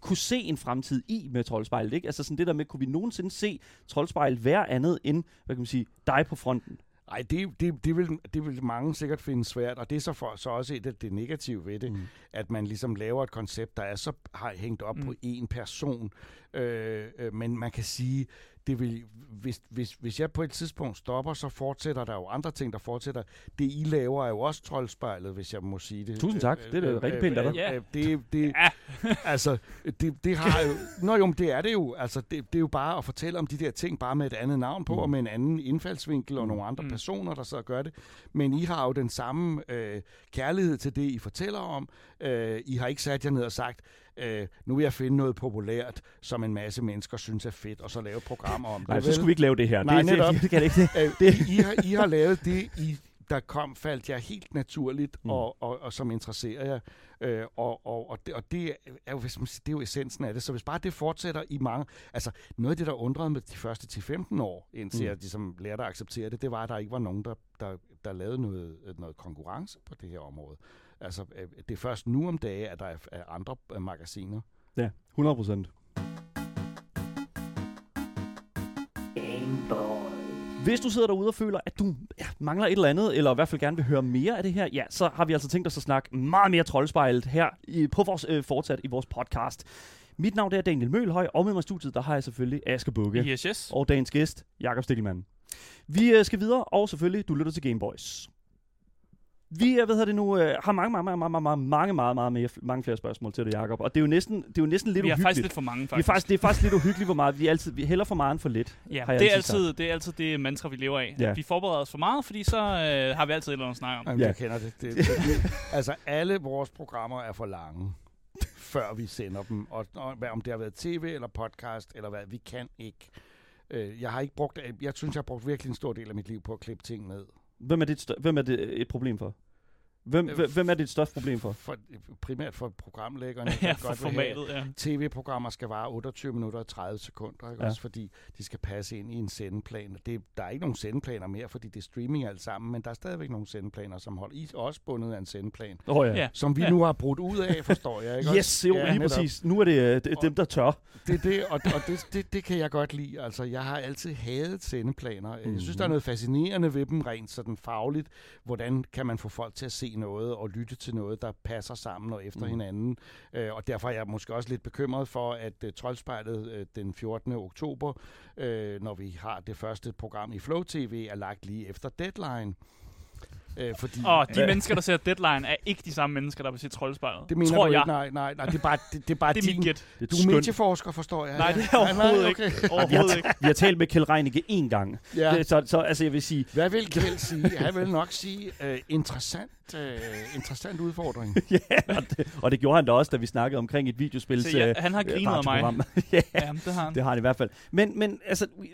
kunne se en fremtid i med troldspejlet, ikke? Altså sådan det der med, kunne vi nogensinde se troldspejlet være andet end, hvad kan man sige, dig på fronten? Nej, det, det, det, vil, det vil mange sikkert finde svært, og det er så, for, så også et af det negative ved det, mm. at man ligesom laver et koncept, der er så har hængt op mm. på én person. Øh, øh, men man kan sige, det vil, hvis, hvis, hvis jeg på et tidspunkt stopper, så fortsætter der jo andre ting, der fortsætter. Det, I laver, er jo også troldspejlet, hvis jeg må sige det. Tusind tak. Det er det rigtig pænt af dig. Ja. Det, det, (laughs) altså, det, det har jo... Nå jo, det er det jo. Altså, det, det er jo bare at fortælle om de der ting, bare med et andet navn på, mm. og med en anden indfaldsvinkel, og nogle andre mm. personer, der så gør det. Men I har jo den samme øh, kærlighed til det, I fortæller om. Øh, I har ikke sat jer ned og sagt, øh, nu vil jeg finde noget populært, som en masse mennesker synes er fedt, og så lave programmer om det. Nej, så skulle vi ikke lave det her. Nej, det, netop. (laughs) Det, det, det, det, det. Øh, I, har, I har lavet det, I, der kom, faldt jeg helt naturligt, mm. og, og, og som interesserer jer. Øh, og, og, og, det, og det er jo, hvis man, det er jo essensen af det. Så hvis bare det fortsætter i mange... Altså, noget af det, der undrede med de første til 15 år, indtil mm. jeg ligesom lærte at acceptere det, det var, at der ikke var nogen, der, der, der lavede noget, noget konkurrence på det her område. Altså, øh, det er først nu om dage, at der er andre øh, magasiner. Ja, 100 procent. Hvis du sidder derude og føler, at du ja, mangler et eller andet, eller i hvert fald gerne vil høre mere af det her, ja, så har vi altså tænkt os at snakke meget mere troldspejlet her i, på vores øh, fortsat i vores podcast. Mit navn er Daniel Mølhøj, og med mig i studiet, der har jeg selvfølgelig Aske Bukke. Yes, yes. Og dagens gæst, Jakob Stillimann. Vi øh, skal videre, og selvfølgelig, du lytter til Gameboys. Vi hvad hedder det nu, øh, har mange, mange, mange, mange, mange, mange, meget, meget mere, mange flere spørgsmål til dig, Jacob. Og det er jo næsten, det er jo næsten lidt vi uhyggeligt. Vi har faktisk lidt for mange, faktisk. Vi er faktisk, det er faktisk lidt uhyggeligt, hvor meget. Vi, er altid, vi hælder for meget end for lidt. Ja, det er, altid, det er altid det mantra, vi lever af. Ja. Vi forbereder os for meget, fordi så øh, har vi altid et eller andet at snakke om. Jamen, ja. Jeg kender det. det, det, det altså, alle vores programmer er for lange før vi sender dem. Og, og om det har været tv eller podcast eller hvad, vi kan ikke. Øh, jeg har ikke brugt, jeg synes, jeg har brugt virkelig en stor del af mit liv på at klippe ting ned. Hvem er det, hvem er det et problem for? Hvem, Øh, hvem, er det et største problem for? for primært for programlæggerne. (laughs) ja, for godt formatet, ja. tv-programmer skal vare 28 minutter og 30 sekunder, ikke? Ja. Også fordi de skal passe ind i en sendeplan. Det, der er ikke nogen sendeplaner mere, fordi det er streaming alt sammen, men der er stadigvæk nogle sendeplaner, som holder i også bundet af en sendeplan. Oh, ja. Ja. Som vi Ja. nu har brudt ud af, forstår jeg. Ikke? (laughs) Yes, jo, Ja, lige netop. præcis. Nu er det, øh, dem, der tør. Det er det, og, og det, det, det kan jeg godt lide. Altså, jeg har altid hadet sendeplaner. Jeg synes, Mhm. der er noget fascinerende ved dem rent sådan fagligt. Hvordan kan man få folk til at se noget og lytte til noget, der passer sammen og efter Mhm. hinanden. Øh, og derfor er jeg måske også lidt bekymret for, at uh, Troldspejlet øh, den 14. oktober, øh, når vi har det første program i Flow TV, er lagt lige efter deadline. Øh, fordi, Og de Ja. mennesker, der ser Deadline, er ikke de samme mennesker, der vil se Troldspejlet. det mener tror du jeg. ikke? Nej, nej, nej, det er bare, det, det er bare Det er din... gæt. Det Du er er medieforsker, forstår jeg. Nej, det er overhovedet ikke. okay. Overhovedet ikke. Vi har talt med Kjell Reinicke én gang. Ja. Det, så, så altså, jeg vil sige, Hvad vil Kjeld sige? Han vil nok sige, uh, interessant, uh, interessant udfordring. (laughs) ja, og det, og det gjorde han da også, da vi snakkede omkring et videospils Så ja, øh, han har grinet af mig. (laughs) ja, Ja, det har han. det har han i hvert fald. Men, men altså, vi,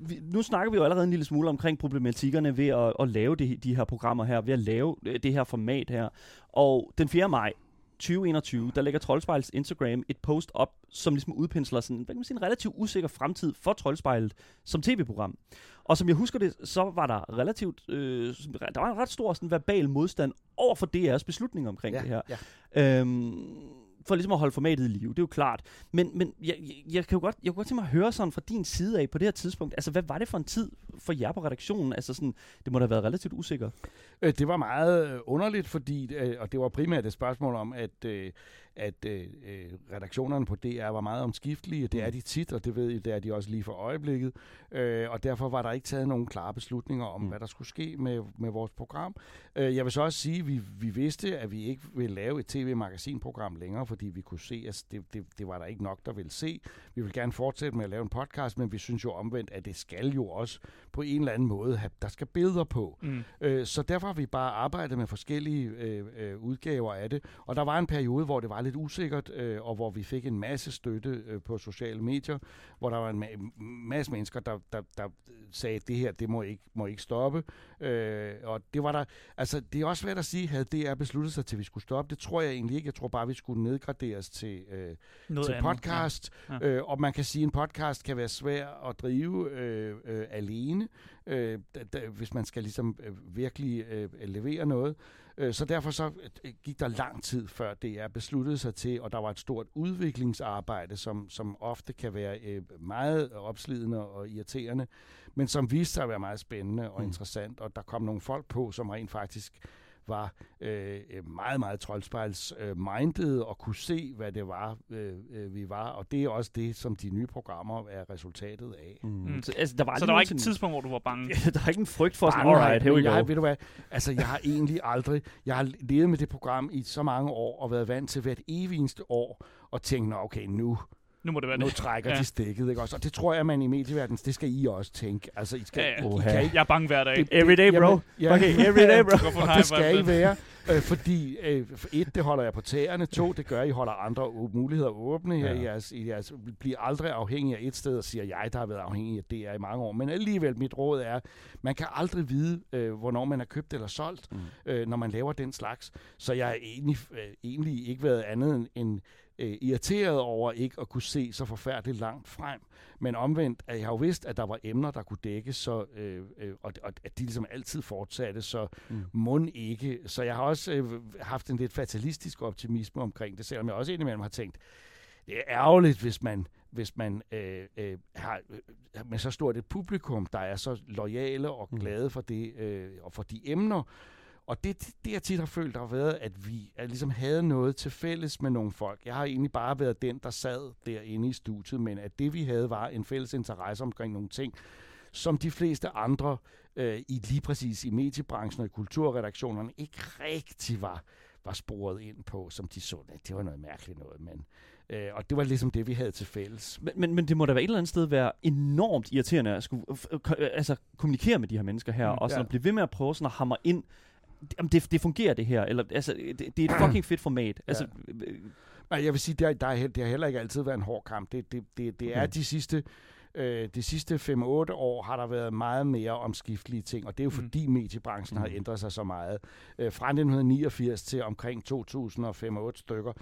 vi, nu snakker vi jo allerede en lille smule omkring problematikkerne ved at, at lave det, de her programmer her, ved at lave øh, det her format her. Og den 4. maj 2021, der lægger Troldspejls Instagram et post op, som ligesom udpensler sådan, hvad kan man sige, en relativt usikker fremtid for Troldspejlet som tv-program. Og som jeg husker det, så var der relativt, øh, der var en ret stor sådan, verbal modstand over for DR's beslutning omkring det her. ja. Øhm, for ligesom at holde formatet i live, det er jo klart. Men, men jeg, jeg, jeg, kan jo godt, jeg kan godt tænke mig at høre sådan fra din side af på det her tidspunkt. Altså, hvad var det for en tid for jer på redaktionen? Altså, sådan, det må da have været relativt usikkert. Øh, Det var meget øh, underligt, fordi, øh, og det var primært et spørgsmål om, at, øh, at øh, øh, redaktionerne på DR var meget omskiftelige. Det er de tit, og det ved I, det er de også lige for øjeblikket. Øh, Og derfor var der ikke taget nogen klare beslutninger om, Mm. hvad der skulle ske med, med vores program. Øh, Jeg vil så også sige, at vi, vi vidste, at vi ikke ville lave et tv-magasinprogram længere, fordi vi kunne se, at det, det, det var der ikke nok, der ville se. Vi vil gerne fortsætte med at lave en podcast, men vi synes jo omvendt, at det skal jo også på en eller anden måde have, der skal billeder på. Mm. Øh, så derfor har vi bare arbejdet med forskellige øh, øh, udgaver af det. Og der var en periode, hvor det var lidt usikkert, øh, og hvor vi fik en masse støtte øh, på sociale medier, hvor der var en ma- masse mennesker, der, der, der sagde, at det her, det må ikke, må ikke stoppe. Øh, og det var der, altså det er også svært at sige, havde DR besluttet sig til, at vi skulle stoppe. Det tror jeg egentlig ikke. Jeg tror bare, vi skulle nedgraderes til, øh, Noget til andet. podcast. Ja. Ja. Øh, og man kan sige, at en podcast kan være svær at drive øh, øh, alene, øh, da, da, hvis man skal ligesom øh, virkelig øh, levere noget. Øh, så derfor så øh, gik der lang tid før DR besluttede sig til, og der var et stort udviklingsarbejde, som, som ofte kan være øh, meget opslidende og irriterende, men som viste sig at være meget spændende og Mm. interessant, og der kom nogle folk på, som rent faktisk var øh, øh, meget, meget troldspejls øh, minded og kunne se, hvad det var, øh, øh, vi var. Og det er også det, som de nye programmer er resultatet af. Mm. Mm. Så, altså, der var Så der var ikke et tidspunkt, hvor du var bange. (laughs) der er ikke en frygt for sådan, alright, here we go. jeg, ved du hvad, altså jeg har egentlig aldrig, jeg har levet med det program i så mange år, og været vant til hvert evig eneste år, og tænkt, nå okay, nu, Nu må det være nu det. trækker Ja. de stikket, ikke også? Og det tror jeg, man i medieverdenen, det skal I også tænke. Altså, I skal, Ja, ja. I, kan Jeg er bange hver dag. det- Every day, bro. Jamen, ja. Okay, every day, bro. (laughs) Og det skal I være, øh, fordi øh, for et, det holder jeg på tæerne. To, det gør, at I holder andre muligheder åbne her. Ja. I, jeres, I jeres, bliver aldrig afhængig af et sted, og siger jeg, der har været afhængig af det i mange år. Men alligevel, mit råd er, man kan aldrig vide, øh, hvornår man er købt eller solgt, Mm. øh, når man laver den slags. Så jeg har egentlig, øh, egentlig ikke været andet end- end øh, irriteret over ikke at kunne se så forfærdeligt langt frem. Men omvendt, at jeg har jo vidst, at der var emner, der kunne dækkes, så, øh, øh, og, og at de ligesom altid fortsatte, så Mm. mund ikke. Så jeg har også øh, haft en lidt fatalistisk optimisme omkring det, selvom jeg også indimellem har tænkt, det er ærgerligt, hvis man, hvis man øh, øh, har øh, med så stort et publikum, der er så lojale og Mm. glade for det øh, og for de emner. Og det, det jeg tit har følt, har været, at vi at ligesom havde noget til fælles med nogle folk. Jeg har egentlig bare været den, der sad derinde i studiet, men at det vi havde var en fælles interesse omkring nogle ting, som de fleste andre øh, i lige præcis i mediebranchen og i kulturredaktionerne ikke rigtig var, var sporet ind på, som de så. Det var noget mærkeligt noget, men øh, og det var ligesom det, vi havde til fælles. Men, men, men det må da være et eller andet sted være enormt irriterende at skulle øh, altså, kommunikere med de her mennesker her, Mm, og sådan ja. blive ved med at prøve sådan at hamre ind, Jamen, det, det fungerer det her, eller altså, det, det er et fucking fedt format. Altså, øh, Nej, jeg vil sige, der, der er, det har heller ikke altid været en hård kamp. Det, det, det, det er Okay. de sidste Øh, de sidste 5-8 år har der været meget mere omskiftelige ting, og det er jo Mm. fordi mediebranchen har Mm. ændret sig så meget. Øh, fra 1989 til omkring 2005-8 stykker,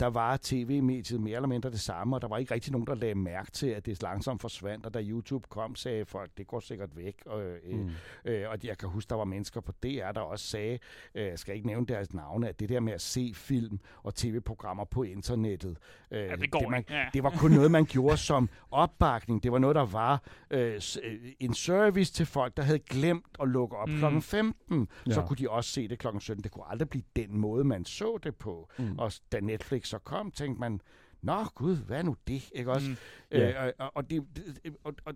der, var tv-mediet mere eller mindre det samme, og der var ikke rigtig nogen, der lagde mærke til, at det langsomt forsvandt, og da YouTube kom, sagde folk, det går sikkert væk. Og, øh, Mm. Øh, og jeg kan huske, der var mennesker på DR, der også sagde, øh, jeg skal ikke nævne deres navne, at det der med at se film og tv-programmer på internettet, øh, Ja, det går det, man. Ja. det var kun noget, man gjorde (laughs) som opbakning. Det var noget, der var øh, øh, en service til folk, der havde glemt at lukke op Mm. klokken 15. Ja. Så Ja. kunne de også se det klokken 17. Det kunne aldrig blive den måde, man så det på. Mm. Og da Netflix så kom, tænkte man, Nå gud, hvad er nu det? Ikke også? Mm. Ja. Øh, og, og det, det- og, og,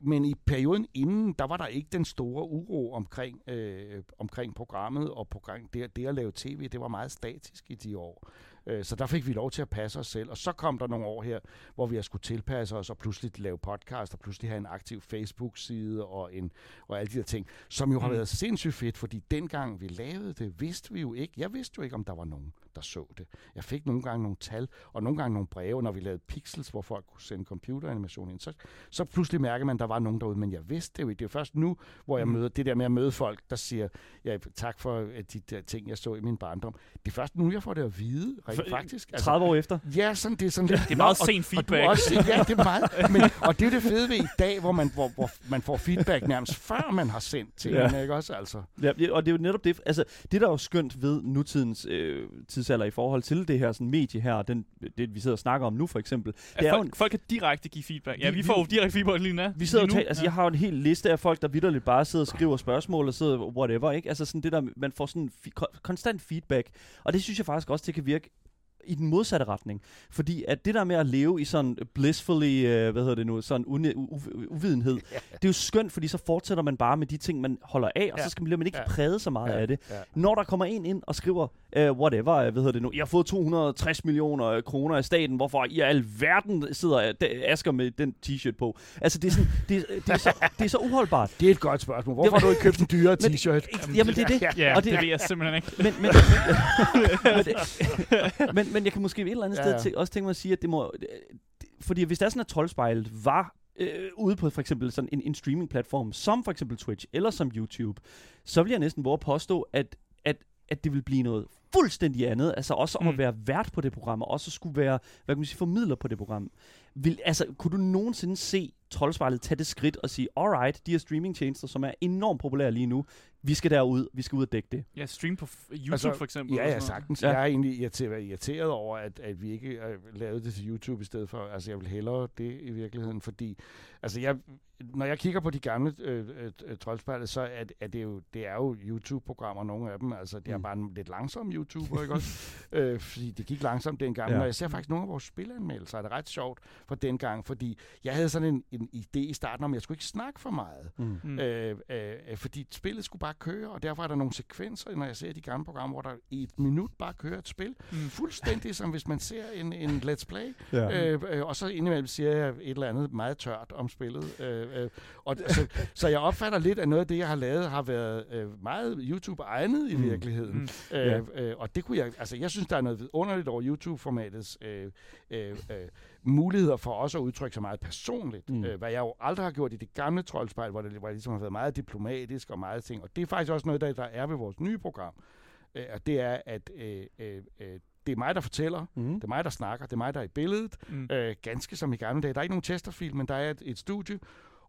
men i perioden inden, der var der ikke den store uro omkring, øh, omkring programmet, og program, det, det at lave tv, det var meget statisk i de år. Øh, så der fik vi lov til at passe os selv. Og så kom der nogle år her, hvor vi har skulle tilpasse os og pludselig lave podcast, og pludselig have en aktiv Facebook-side og, en, og alle de der ting, som jo har Mm. været sindssygt fedt, fordi dengang vi lavede det, vidste vi jo ikke, jeg vidste jo ikke, om der var nogen, der så det. Jeg fik nogle gange nogle tal, og nogle gange nogle breve, når vi lavede pixels, hvor folk kunne sende computeranimation ind. Så, så pludselig mærker man, at der var nogen derude, men jeg vidste det jo ikke. Det er først nu, hvor jeg Mm. møder det der med at møde folk, der siger, ja, tak for øh, de der ting, jeg så i min barndom. Det er først nu, jeg får det at vide, rent For- faktisk. 30 år efter. Ja, sådan, det er sådan lidt... Det er meget Nå, sen og, og feedback. også, ja, det er meget. (laughs) Men, og det er det fede ved i dag, hvor man, hvor, hvor man får feedback nærmest før man har sendt tingene, ikke også? Altså. Ja, ja, og det er jo netop det, altså det der er jo skønt ved nutidens øh, tidsalder i forhold til det her sådan medie her, den, det vi sidder og snakker om nu for eksempel, det At er jo folk, en, folk kan direkte give feedback. Ja, Vi- vi får jo direkte feedback lige nu. vi sidder lige nu. taler, altså jeg har jo en hel liste af folk, der vidderligt bare sidder og skriver spørgsmål og sidder whatever, ikke? Altså sådan det der, man får sådan fi- ko- konstant feedback, og det synes jeg faktisk også, det kan virke i den modsatte retning. Fordi at det der med at leve i sådan blissfully, øh, hvad hedder det nu, sådan une, u, u, uvidenhed, (laughs) det er jo skønt, fordi så fortsætter man bare med de ting, man holder af, og Ja. så skal man, bliver man ikke Ja. præget så meget Ja. af det. Ja. Når der kommer en ind og skriver, uh, whatever, uh, hvad hedder det nu, jeg har fået 260 millioner øh, kroner af staten, hvorfor i alverden sidder øh, Asger med den t-shirt på. Altså, det er, sådan, det, det, er så, det er så uholdbart. Det er et godt spørgsmål. Hvorfor har du ikke købt en dyrere Men- t-shirt? Jamen, det er det. Ja, Og det- det, ved jeg simpelthen ikke. Men, men, (laughs) men, det- men, men jeg kan måske et eller andet Ja, sted ja. til, også tænke mig at sige, at det må... det- Fordi hvis der er sådan, at Troldspejlet var øh, ude på for eksempel sådan en, en streaming-platform, som for eksempel Twitch eller som YouTube, så vil jeg næsten våge påstå, at, at, at det vil blive noget fuldstændig andet. Altså også om Mm. at være vært på det program, og også skulle være, hvad kan man sige, formidler på det program. Vil, altså, kunne du nogensinde se Troldspejlet tage det skridt og sige, alright, de her streamingtjenester, som er enormt populære lige nu, vi skal derud, vi skal ud og dække det. Ja, stream på YouTube Altså, for eksempel. Ja, og ja, sagtens. Ja. Jeg er egentlig irriteret, irriteret over, at, at vi ikke øh, lavede det til YouTube i stedet for. Altså, jeg vil hellere det i virkeligheden, fordi altså, jeg, når jeg kigger på de gamle øh, øh, øh, troldspejle, så er, det- er det jo, det er jo YouTube-programmer, nogle af dem. Altså, det er Mm. bare en lidt langsom YouTuber, ikke også? (laughs) øh, fordi det gik langsomt dengang. Ja. Og jeg ser faktisk nogle af vores spilanmeldelser, er det ret sjovt for dengang, fordi jeg havde sådan en, en idé i starten om, at jeg skulle ikke snakke for meget. Mm. Mm. Øh, øh, fordi spillet skulle bare køre, og derfor er der nogle sekvenser, når jeg ser de gamle programmer, hvor der i et minut bare kører et spil. Mm. Fuldstændig som hvis man ser en, en let's play. Ja. Øh, øh, og så indimellem siger jeg et eller andet meget tørt om spillet. Øh, øh, og, så, så jeg opfatter lidt, at noget af det, jeg har lavet, har været øh, meget YouTube-egnet i Mm. virkeligheden. Mm. Ja. Øh, øh, og det kunne jeg, altså jeg synes, der er noget underligt over YouTube-formatets øh, øh, øh, muligheder for også at udtrykke sig meget personligt. Mm. Øh, hvad jeg jo aldrig har gjort i det gamle troldspejl, hvor det, hvor det ligesom har været meget diplomatisk og meget ting. Og det er faktisk også noget, der, der er ved vores nye program. Øh, og det er, at øh, øh, øh, det er mig, der fortæller, Mm. det er mig, der snakker, det er mig, der er i billedet. Mm. Øh, ganske som i gamle dage. Der er ikke nogen testerfilm, men der er et, et studie,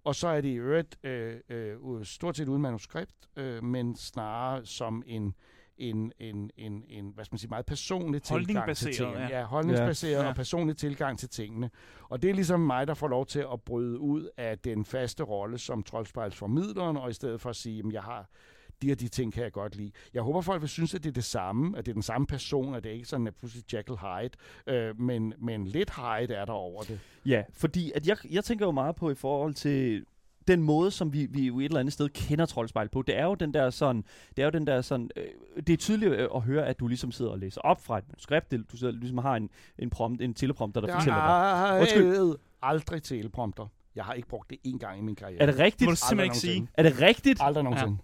og så er det i øvrigt øh, øh, stort set uden manuskript, øh, men snarere som en, en, en, en, en hvad skal man sige, meget personlig tilgang til tingene. ja. Ja, holdningsbaseret Ja. og personlig tilgang til tingene. Og det er ligesom mig, der får lov til at bryde ud af den faste rolle som troldspejlsformidleren, og i stedet for at sige, at jeg har de og de ting kan jeg godt lide. Jeg håber, folk vil synes, at det er det samme, at det er den samme person, at det ikke sådan er pludselig Jekyll Hyde, øh, men, men lidt Hyde er der over det. Ja, fordi at jeg, jeg tænker jo meget på i forhold til den måde, som vi, vi jo et eller andet sted kender Troldspejl på, det er jo den der sådan, det er jo den der sådan, øh, det er tydeligt øh, at høre, at du ligesom sidder og læser op fra et manuskript, du sidder, ligesom har en, en, prompt, en teleprompter, der Jeg fortæller dig. har Undskyld. aldrig teleprompter. Jeg har ikke brugt det én gang i min karriere. Er det rigtigt? må du simpelthen ikke sige. Er det rigtigt? Aldrig nogensinde.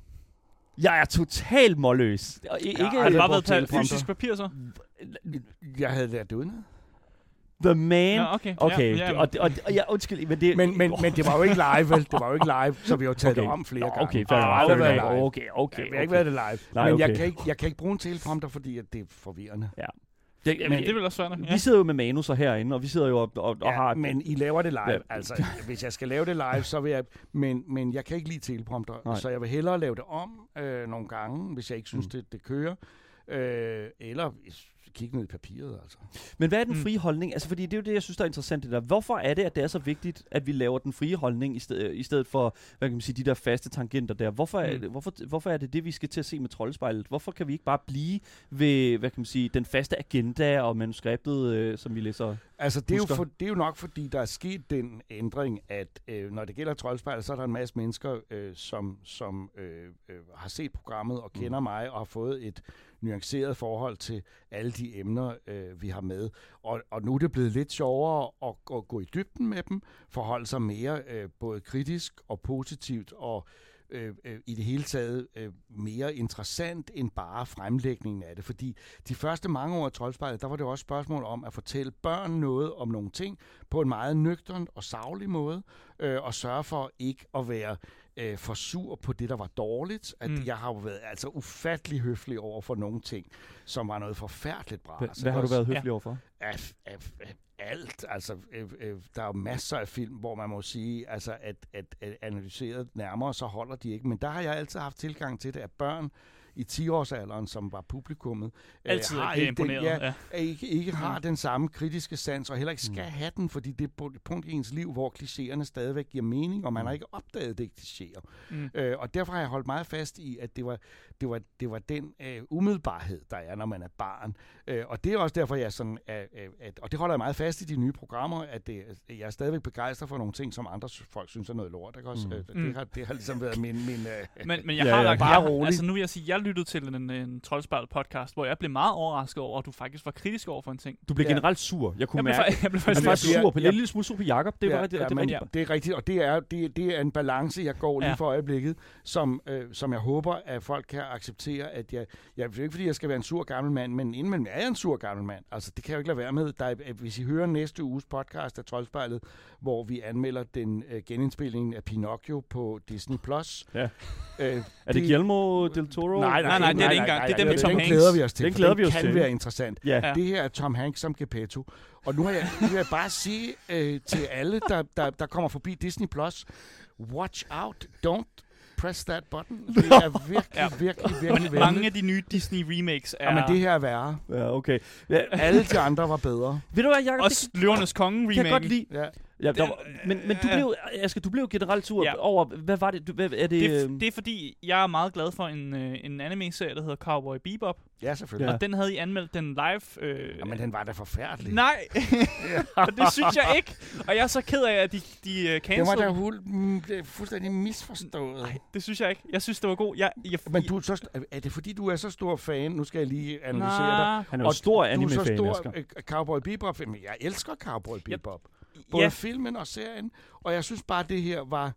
Jeg er totalt målløs. I- Jeg Ikke, har det bare været på fysisk papir så? Jeg havde lært det udenad. The Man. Nå, okay. Okay, Ja, ja, ja, og, og, og, ja, undskyld, men det... Men, men, men det var jo ikke live, vel? Det var jo ikke live, så vi har jo taget Okay. det om flere Nå, gange. Okay, fair Det fair været enough. live. Okay, okay, Vi har ikke okay. været det live. Nej, men jeg, okay. kan ikke, jeg kan ikke bruge en teleprompter, fordi at det er forvirrende. Jeg, Men det er vel også svært. nok. Vi sidder jo med manuser herinde, og vi sidder jo og, og, og Ja, har... men I laver det live. Ja. Altså, hvis jeg skal lave det live, så vil jeg... Men, men jeg kan ikke lide teleprompter, Nej. så jeg vil hellere lave det om øh, nogle gange, hvis jeg ikke synes, Mm. det, det kører. Øh, eller kigge ned i papiret, altså. Men hvad er den Mm. frie holdning? Altså, fordi det er jo det, jeg synes, der er interessant. Det der. Hvorfor er det, at det er så vigtigt, at vi laver den frie holdning, i stedet, i stedet for, hvad kan man sige, de der faste tangenter der? Hvorfor er, Mm. det, hvorfor, hvorfor er det det, vi skal til at se med troldspejlet? Hvorfor kan vi ikke bare blive ved, hvad kan man sige, den faste agenda og manuskriptet, øh, som vi læser? Altså, det er, jo for, det er jo nok, fordi der er sket den ændring, at øh, når det gælder troldspejlet, så er der en masse mennesker, øh, som, som øh, øh, har set programmet og kender mig og har fået et nuanceret forhold til alle de emner, øh, vi har med. Og, og nu er det blevet lidt sjovere at, at gå i dybden med dem, forholde sig mere øh, både kritisk og positivt og øh, øh, i det hele taget øh, mere interessant end bare fremlægningen af det. Fordi de første mange år af Troldspejlet, der var det også spørgsmål om at fortælle børn noget om nogle ting på en meget nøgtern og savlig måde, øh, og sørge for ikke at være øh, for sur på det, der var dårligt. At Mm. Jeg har jo været altså ufattelig høflig over for nogle ting, som var noget forfærdeligt bra. Hvad, hvad har du været høflig Ja. overfor? af, af, af alt. Altså, øh, øh, der er masser af film, hvor man må sige, altså, at, at, at analyseret nærmere, så holder de ikke. Men der har jeg altid haft tilgang til det, at børn i 10-årsalderen, som var publikummet, øh, Altid har bliver ikke den, imponeret. ja, Ja. at ikke, ikke har Mm. den samme kritiske sans, og heller ikke skal Mm. have den, fordi det er et punkt i ens liv, hvor klichéerne stadigvæk giver mening, og man Mm. har ikke opdaget det klichéer. Mm. Øh, og derfor har jeg holdt meget fast i, at det var, det var, det var den øh, umiddelbarhed, der er, når man er barn. Øh, og det er også derfor, jeg sådan, er, øh, at, og det holder jeg meget fast i de nye programmer, at det, jeg er stadigvæk begejstret for nogle ting, som andre folk synes er noget lort. Ikke? Også, Mm. øh, det, Mm. har, det har ligesom været min... min øh, Men, men jeg Ja, har ja, lagt, bare jeg, rolig. altså nu vil jeg sige, jeg lyttede til en, en troldspejlet podcast, hvor jeg blev meget overrasket over, at du faktisk var kritisk over for en ting. Du blev Ja. generelt sur. Jeg kunne Jeg blev, mærke, fa- jeg blev faktisk var lidt bliver- sur på, jeg- en lille smule sur på Jacob. Det var, ja, det, ja, det, men det, det er rigtigt, og det er, det, det er en balance, jeg går lige Ja. for øjeblikket, som, øh, som jeg håber, at folk kan acceptere, at jeg, jeg det er ikke, fordi jeg skal være en sur gammel mand, men indimellem er jeg en sur gammel mand. Altså, det kan jeg jo ikke lade være med. Der er, hvis I hører næste uges podcast af Troldspejlet, hvor vi anmelder den øh, genindspilning af Pinocchio på Disney+. Plus. Ja. Øh, er det Guillermo del Toro? Nej, nej, det er det ikke engang. Det er den med Tom den Hanks. glæder vi os til. Den glæder vi os kan til. være interessant. Ja. Det her er Tom Hanks som Gepetto. Og nu, er jeg, nu vil jeg bare sige øh, til alle, der, der, der kommer forbi Disney+, Plus, watch out, don't press that button. Det er virkelig, Ja. virkelig, virkelig Men mange af de nye Disney remakes er... Ja, men det her er værre. Ja, okay. Ja, Alle de andre var bedre. ved du hvad, Jacob? Også Løvernes Konge det kan jeg godt remake. lide. Ja. Ja, der var, men, men du ja. blev, Asger, du blev generelt sur Ja. over, hvad var det? Du, hvad, er det, Det, er- det er fordi, jeg er meget glad for en, øh, en anime-serie, der hedder Cowboy Bebop. Ja, selvfølgelig. Ja. Ja. Og den havde I anmeldt den live. Øh, Jamen, den var da forfærdelig. Nej, (laughs) (laughs) og det synes jeg ikke. Og jeg er så ked af, at de, de uh, Den var cancel. da hul, mm, det er fuldstændig misforstået. Nej, det synes jeg ikke. Jeg synes, det var god. Jeg, jeg, Men du er, så, st- er det fordi, du er så stor fan? Nu skal jeg lige analysere dig. Nej, han er jo stor du er så anime-fan, stor øh, Cowboy Bebop. Men jeg elsker Cowboy Jeg- Bebop. Både ja, filmen og serien. Og jeg synes bare, det her var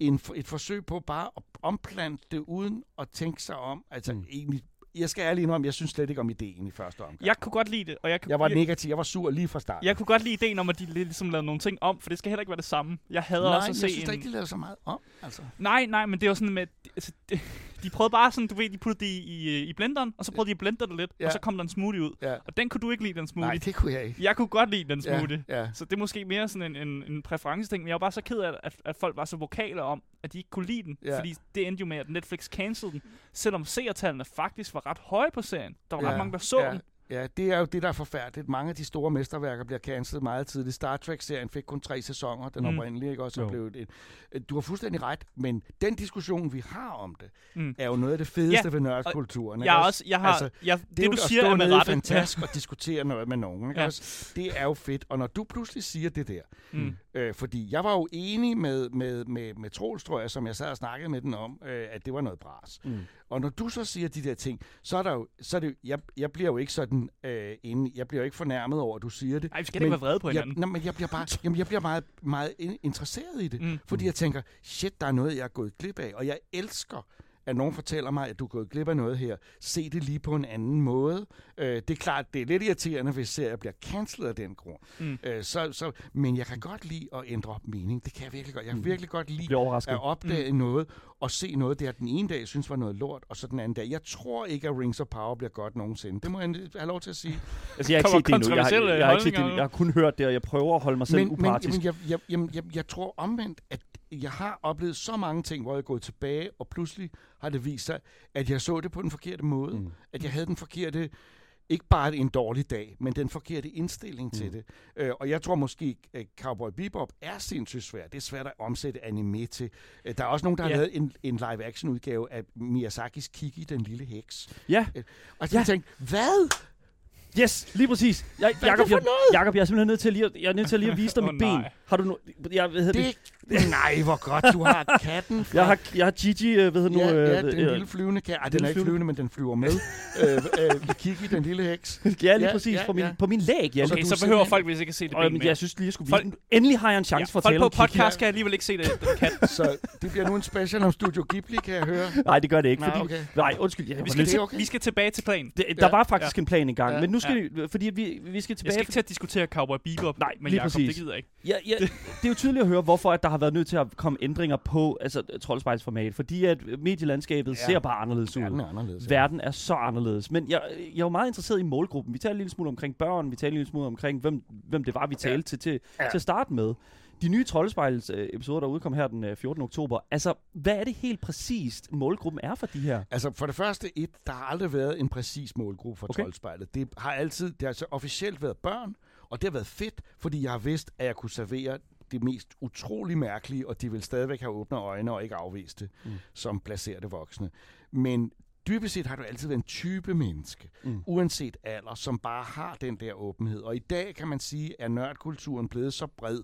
en, et forsøg på bare at omplante det uden at tænke sig om. Altså Mm. egentlig, jeg skal ærligt indrømme, jeg synes slet ikke om ideen i første omgang. jeg kunne godt lide det. Og jeg, kunne- jeg var jeg, negativ, jeg var sur lige fra starten. jeg kunne godt lide ideen om, at de ligesom lavede nogle ting om, for det skal heller ikke være det samme. Jeg hader Nej, også jeg at synes se da en... ikke, de lavede så meget om. Altså. Nej, nej, men det var sådan med... Altså, det, de prøvede bare sådan, du ved, de puttede det i, i, i blenderen, og så prøvede de at blende det lidt, Ja. og så kom der en smoothie ud. Ja. Og den kunne du ikke lide, den smoothie. Nej, det kunne jeg ikke. Jeg kunne godt lide den smoothie. Ja, ja. Så det er måske mere sådan en, en, en præferenceting, men jeg var bare så ked af, at, at folk var så vokale om, at de ikke kunne lide den. Ja. Fordi det endte jo med, at Netflix cancelede den, selvom seertallene faktisk var ret høje på serien. Der var Ja, ret mange, der så ja. den. Ja, det er jo det, der er forfærdeligt. Mange af de store mesterværker bliver cancelled meget tidligt. Star Trek-serien fik kun tre sæsoner, den Mm. oprindelige, ikke? Og så blev det... Du har fuldstændig ret, men den diskussion, vi har om det, Mm. er jo noget af det fedeste Ja, ved nørdskulturen. Jeg, også, jeg har, Altså, jeg, det, det, du at siger stå er med nede i fantastisk og diskutere noget med nogen. Ikke? Ja. Også? Det er jo fedt. Og når du pludselig siger det der, Mm. øh, fordi jeg var jo enig med, med, med, med Troels, tror jeg, som jeg sad og snakkede med den om, øh, at det var noget bras. Mm. Og når du så siger de der ting, så er der jo, så er det, jo- jeg, jeg bliver jo ikke sådan øh, inde, jeg bliver jo ikke fornærmet over, at du siger det. Ej, vi skal ikke være vrede på jeg, hinanden. nej, men jeg bliver bare, jamen, jeg bliver meget, meget in- interesseret i det. Mm. Fordi jeg tænker, shit, der er noget, jeg er gået glip af. Og jeg elsker at nogen fortæller mig, at du er gået glip af noget her. Se det lige på en anden måde. Øh, det er klart, det er lidt irriterende, hvis serier bliver cancelled af den grund. Mm. Øh, så, så, men jeg kan godt lide at ændre op mening. Det kan jeg virkelig godt. Jeg kan Mm. virkelig godt lide at opdage mm. noget, og se noget, der den ene dag synes var noget lort, og så den anden dag. Jeg tror ikke, at Rings of Power bliver godt nogensinde. Det må jeg have lov til at sige. (laughs) Altså, jeg har ikke set det endnu. Jeg har, jeg, har ikke set det, jeg har kun hørt det, og jeg prøver at holde mig selv men, men, upartisk. men jeg, jeg, jeg, jeg, jeg tror omvendt, at jeg har oplevet så mange ting, hvor jeg er gået tilbage, og pludselig har det vist sig, at jeg så det på den forkerte måde. Mm. At jeg havde den forkerte, ikke bare en dårlig dag, men den forkerte indstilling mm. til det. Øh, og jeg tror måske, at Cowboy Bebop er sindssygt svært. Det er svært at omsætte anime til. Øh, der er også nogen, der har Ja. lavet en, en live-action udgave af Miyazakis Kiki, den lille heks. Ja, Og Ja. jeg tænkte, hvad? yes, lige præcis. Jeg, for jeg? Jakob, jeg er simpelthen nødt til lige at, jeg er nødt til lige at vise dig Åh, mit ben. nej. Har du no, jeg, hvad hedder det? Det, nej, hvor godt du har katten. fra- (laughs) Jeg har, jeg har Gigi, øh, hvad hedder nu? Ja, øh, ja, den øh, lille flyvende kat. Ej, den lille er ikke flyvende- men den flyver med. (laughs) øh, øh, Kiki, den lille heks. (laughs) Ja, lige Ja, præcis. ja, på, min, ja. på min læg, ja. Okay, så er behøver folk hvis ikke at se det Og, ben men mere. jeg synes lige, jeg skulle Folk- den. Endelig har jeg en chance for at Folk tale på om Kiki. podcast kan alligevel ikke se det, den kat. Så det bliver nu en special om Studio Ghibli, kan jeg høre. Nej, det gør det ikke. Nej, fordi, okay. Nej, undskyld. Jeg, Vi skal, til, okay. vi skal tilbage til planen. der Ja. var faktisk en plan engang, Ja. men nu skal vi, fordi vi, vi skal Jeg tilbage. skal ikke til at diskutere Cowboy Bebop lige Jacob, præcis. det gider jeg ikke. Ja, ja, det er jo tydeligt at høre, hvorfor at der har været nødt til at komme ændringer på altså, troldspejlsformat. Fordi at medielandskabet Ja. ser bare anderledes ud. Verden er anderledes. Verden er så anderledes. Men jeg, jeg er jo meget interesseret i målgruppen. Vi taler en lille smule omkring børn, vi taler en lille smule omkring, hvem, hvem det var, vi talte til, til, Ja. til at starte med. De nye Troldspejls øh, episoder, der udkom her den øh, 14. oktober. Altså, hvad er det helt præcist, målgruppen er for de her? Altså for det første et, der har aldrig været en præcis målgruppe for okay. troldspejlet. Det har altid, det har altså officielt været børn, og det har været fedt, fordi jeg har vidst, at jeg kunne servere det mest utrolig mærkelige, og de vil stadigvæk have åbne øjne og ikke afvist det, Mm. mm. som placerede voksne. Men dybest set har du altid været en type menneske, Mm. uanset alder, som bare har den der åbenhed. Og i dag kan man sige, at nørdkulturen blevet så bred,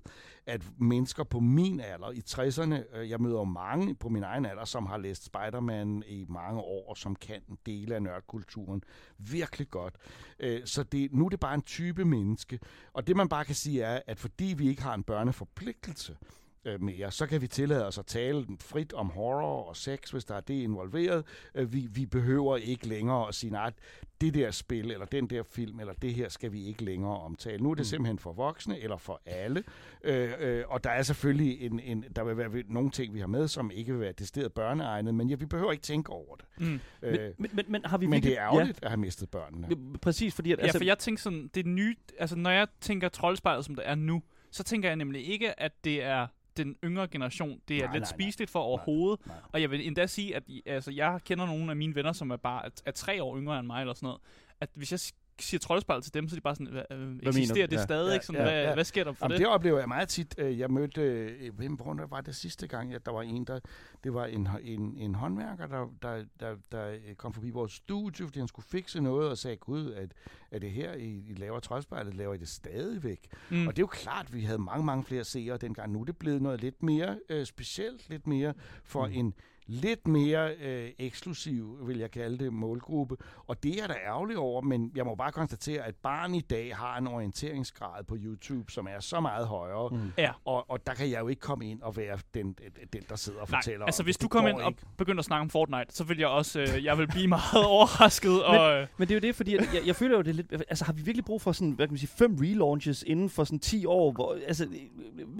at mennesker på min alder, i 60'erne, øh, jeg møder mange på min egen alder, som har læst Spider-Man i mange år, og som kan dele af nørdkulturen virkelig godt. Øh, Så det, nu er det bare en type menneske. Og det man bare kan sige er, at fordi vi ikke har en børneforpligtelse, øh, mere, så kan vi tillade os at tale frit om horror og sex, hvis der er det involveret. Øh, Vi, vi behøver ikke længere at sige, nej, det der spil, eller den der film, eller det her skal vi ikke længere omtale. Nu er det Mm. simpelthen for voksne, eller for alle. Øh, øh, og der er selvfølgelig en, en, der vil være nogle ting, vi har med, som ikke vil være decideret børneegnet, men ja, vi behøver ikke tænke over det. Mm. Øh, Men, men, men, har vi men virkelig... det er ærgerligt at have mistet børnene. Ja, præcis, fordi... At, Ja, for jeg tænker sådan, det nye, altså når jeg tænker troldspejlet, som det er nu, så tænker jeg nemlig ikke, at det er den yngre generation. Det er Nej, nej, lidt nej, nej. spiseligt for overhovedet. nej. Og jeg vil endda sige, at altså, jeg kender nogle af mine venner, som er bare er, er tre år yngre end mig, eller sådan noget. At hvis jeg siger troldspejlet til dem, så de bare sådan, hvad, øh, mener eksisterer det Ja. stadig? Ja, ikke? Sådan, ja, hvad, ja. hvad sker der for Jamen, det? det oplever jeg meget tit. Øh, Jeg mødte, øh, hvem hvor var det sidste gang, at der var en, der, det var en, en, en håndværker, der, der, der, der øh, kom forbi vores studie, fordi han skulle fikse noget, og sagde, gud, at, at det her, I, I laver troldspejlet, laver I det stadigvæk? Mm. Og det er jo klart, at vi havde mange, mange flere seere dengang. Nu er det blevet noget lidt mere øh, specielt, lidt mere for mm. en lidt mere øh, eksklusiv, vil jeg kalde det, målgruppe. Og det er da ærgerlig over, men jeg må bare konstatere, at barn i dag har en orienteringsgrad på YouTube, som er så meget højere. Mm. Ja. Og, og der kan jeg jo ikke komme ind og være den, den der sidder og Nej, fortæller. altså hvis du kom ind og ikke. begyndte at snakke om Fortnite, så vil jeg også, øh, jeg vil blive (laughs) meget overrasket. og, øh, Men det er jo det, fordi jeg, jeg, jeg føler jo, det er lidt... Altså, har vi virkelig brug for sådan, hvad kan man sige, fem relaunches inden for sådan 10 år? Hvor, altså,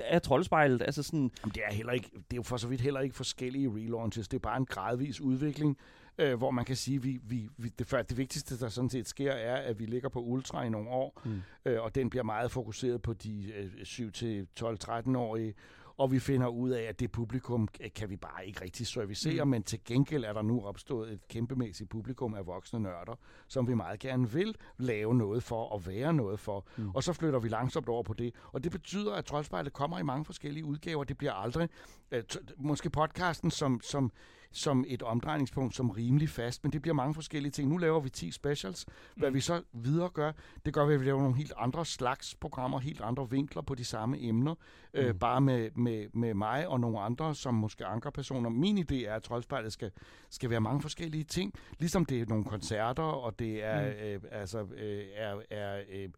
er troldspejlet, altså sådan... Jamen, det er, heller ikke, det er jo for så vidt heller ikke forskellige relaunches. Det er bare en gradvis udvikling, øh, hvor man kan sige, vi, vi, vi, det, før, det vigtigste, der sådan set sker, er, at vi ligger på Ultra i nogle år, Mm. øh, og den bliver meget fokuseret på de øh, 7-12-13-årige, og vi finder ud af, at det publikum øh, kan vi bare ikke rigtig servicere, Mm. men til gengæld er der nu opstået et kæmpemæssigt publikum af voksne nørder, som vi meget gerne vil lave noget for og være noget for. Mm. Og så flytter vi langsomt over på det. Og det betyder, at Troldspejlet kommer i mange forskellige udgaver. Det bliver aldrig, øh, måske podcasten som, som, som et omdrejningspunkt, som rimelig fast, men det bliver mange forskellige ting. Nu laver vi 10 specials. Hvad Mm. vi så videre gør, det gør, at vi laver nogle helt andre slags programmer, helt andre vinkler på de samme emner, mm. øh, Mm. bare med, med, med mig og nogle andre, som måske ankerpersoner. Min idé er, at Troldspejlet skal, skal være mange forskellige ting, ligesom det er nogle koncerter, og det er, mm. øh, altså, øh, er, er øh,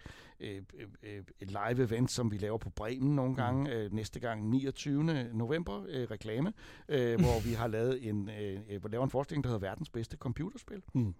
øh, øh, et live event, som vi laver på Bremen nogle gange. Øh, næste gang 29. november, øh, reklame, øh, (laughs) hvor vi har lavet en, øh, øh, laver en forestilling, der hedder Verdens bedste computerspil. Mm.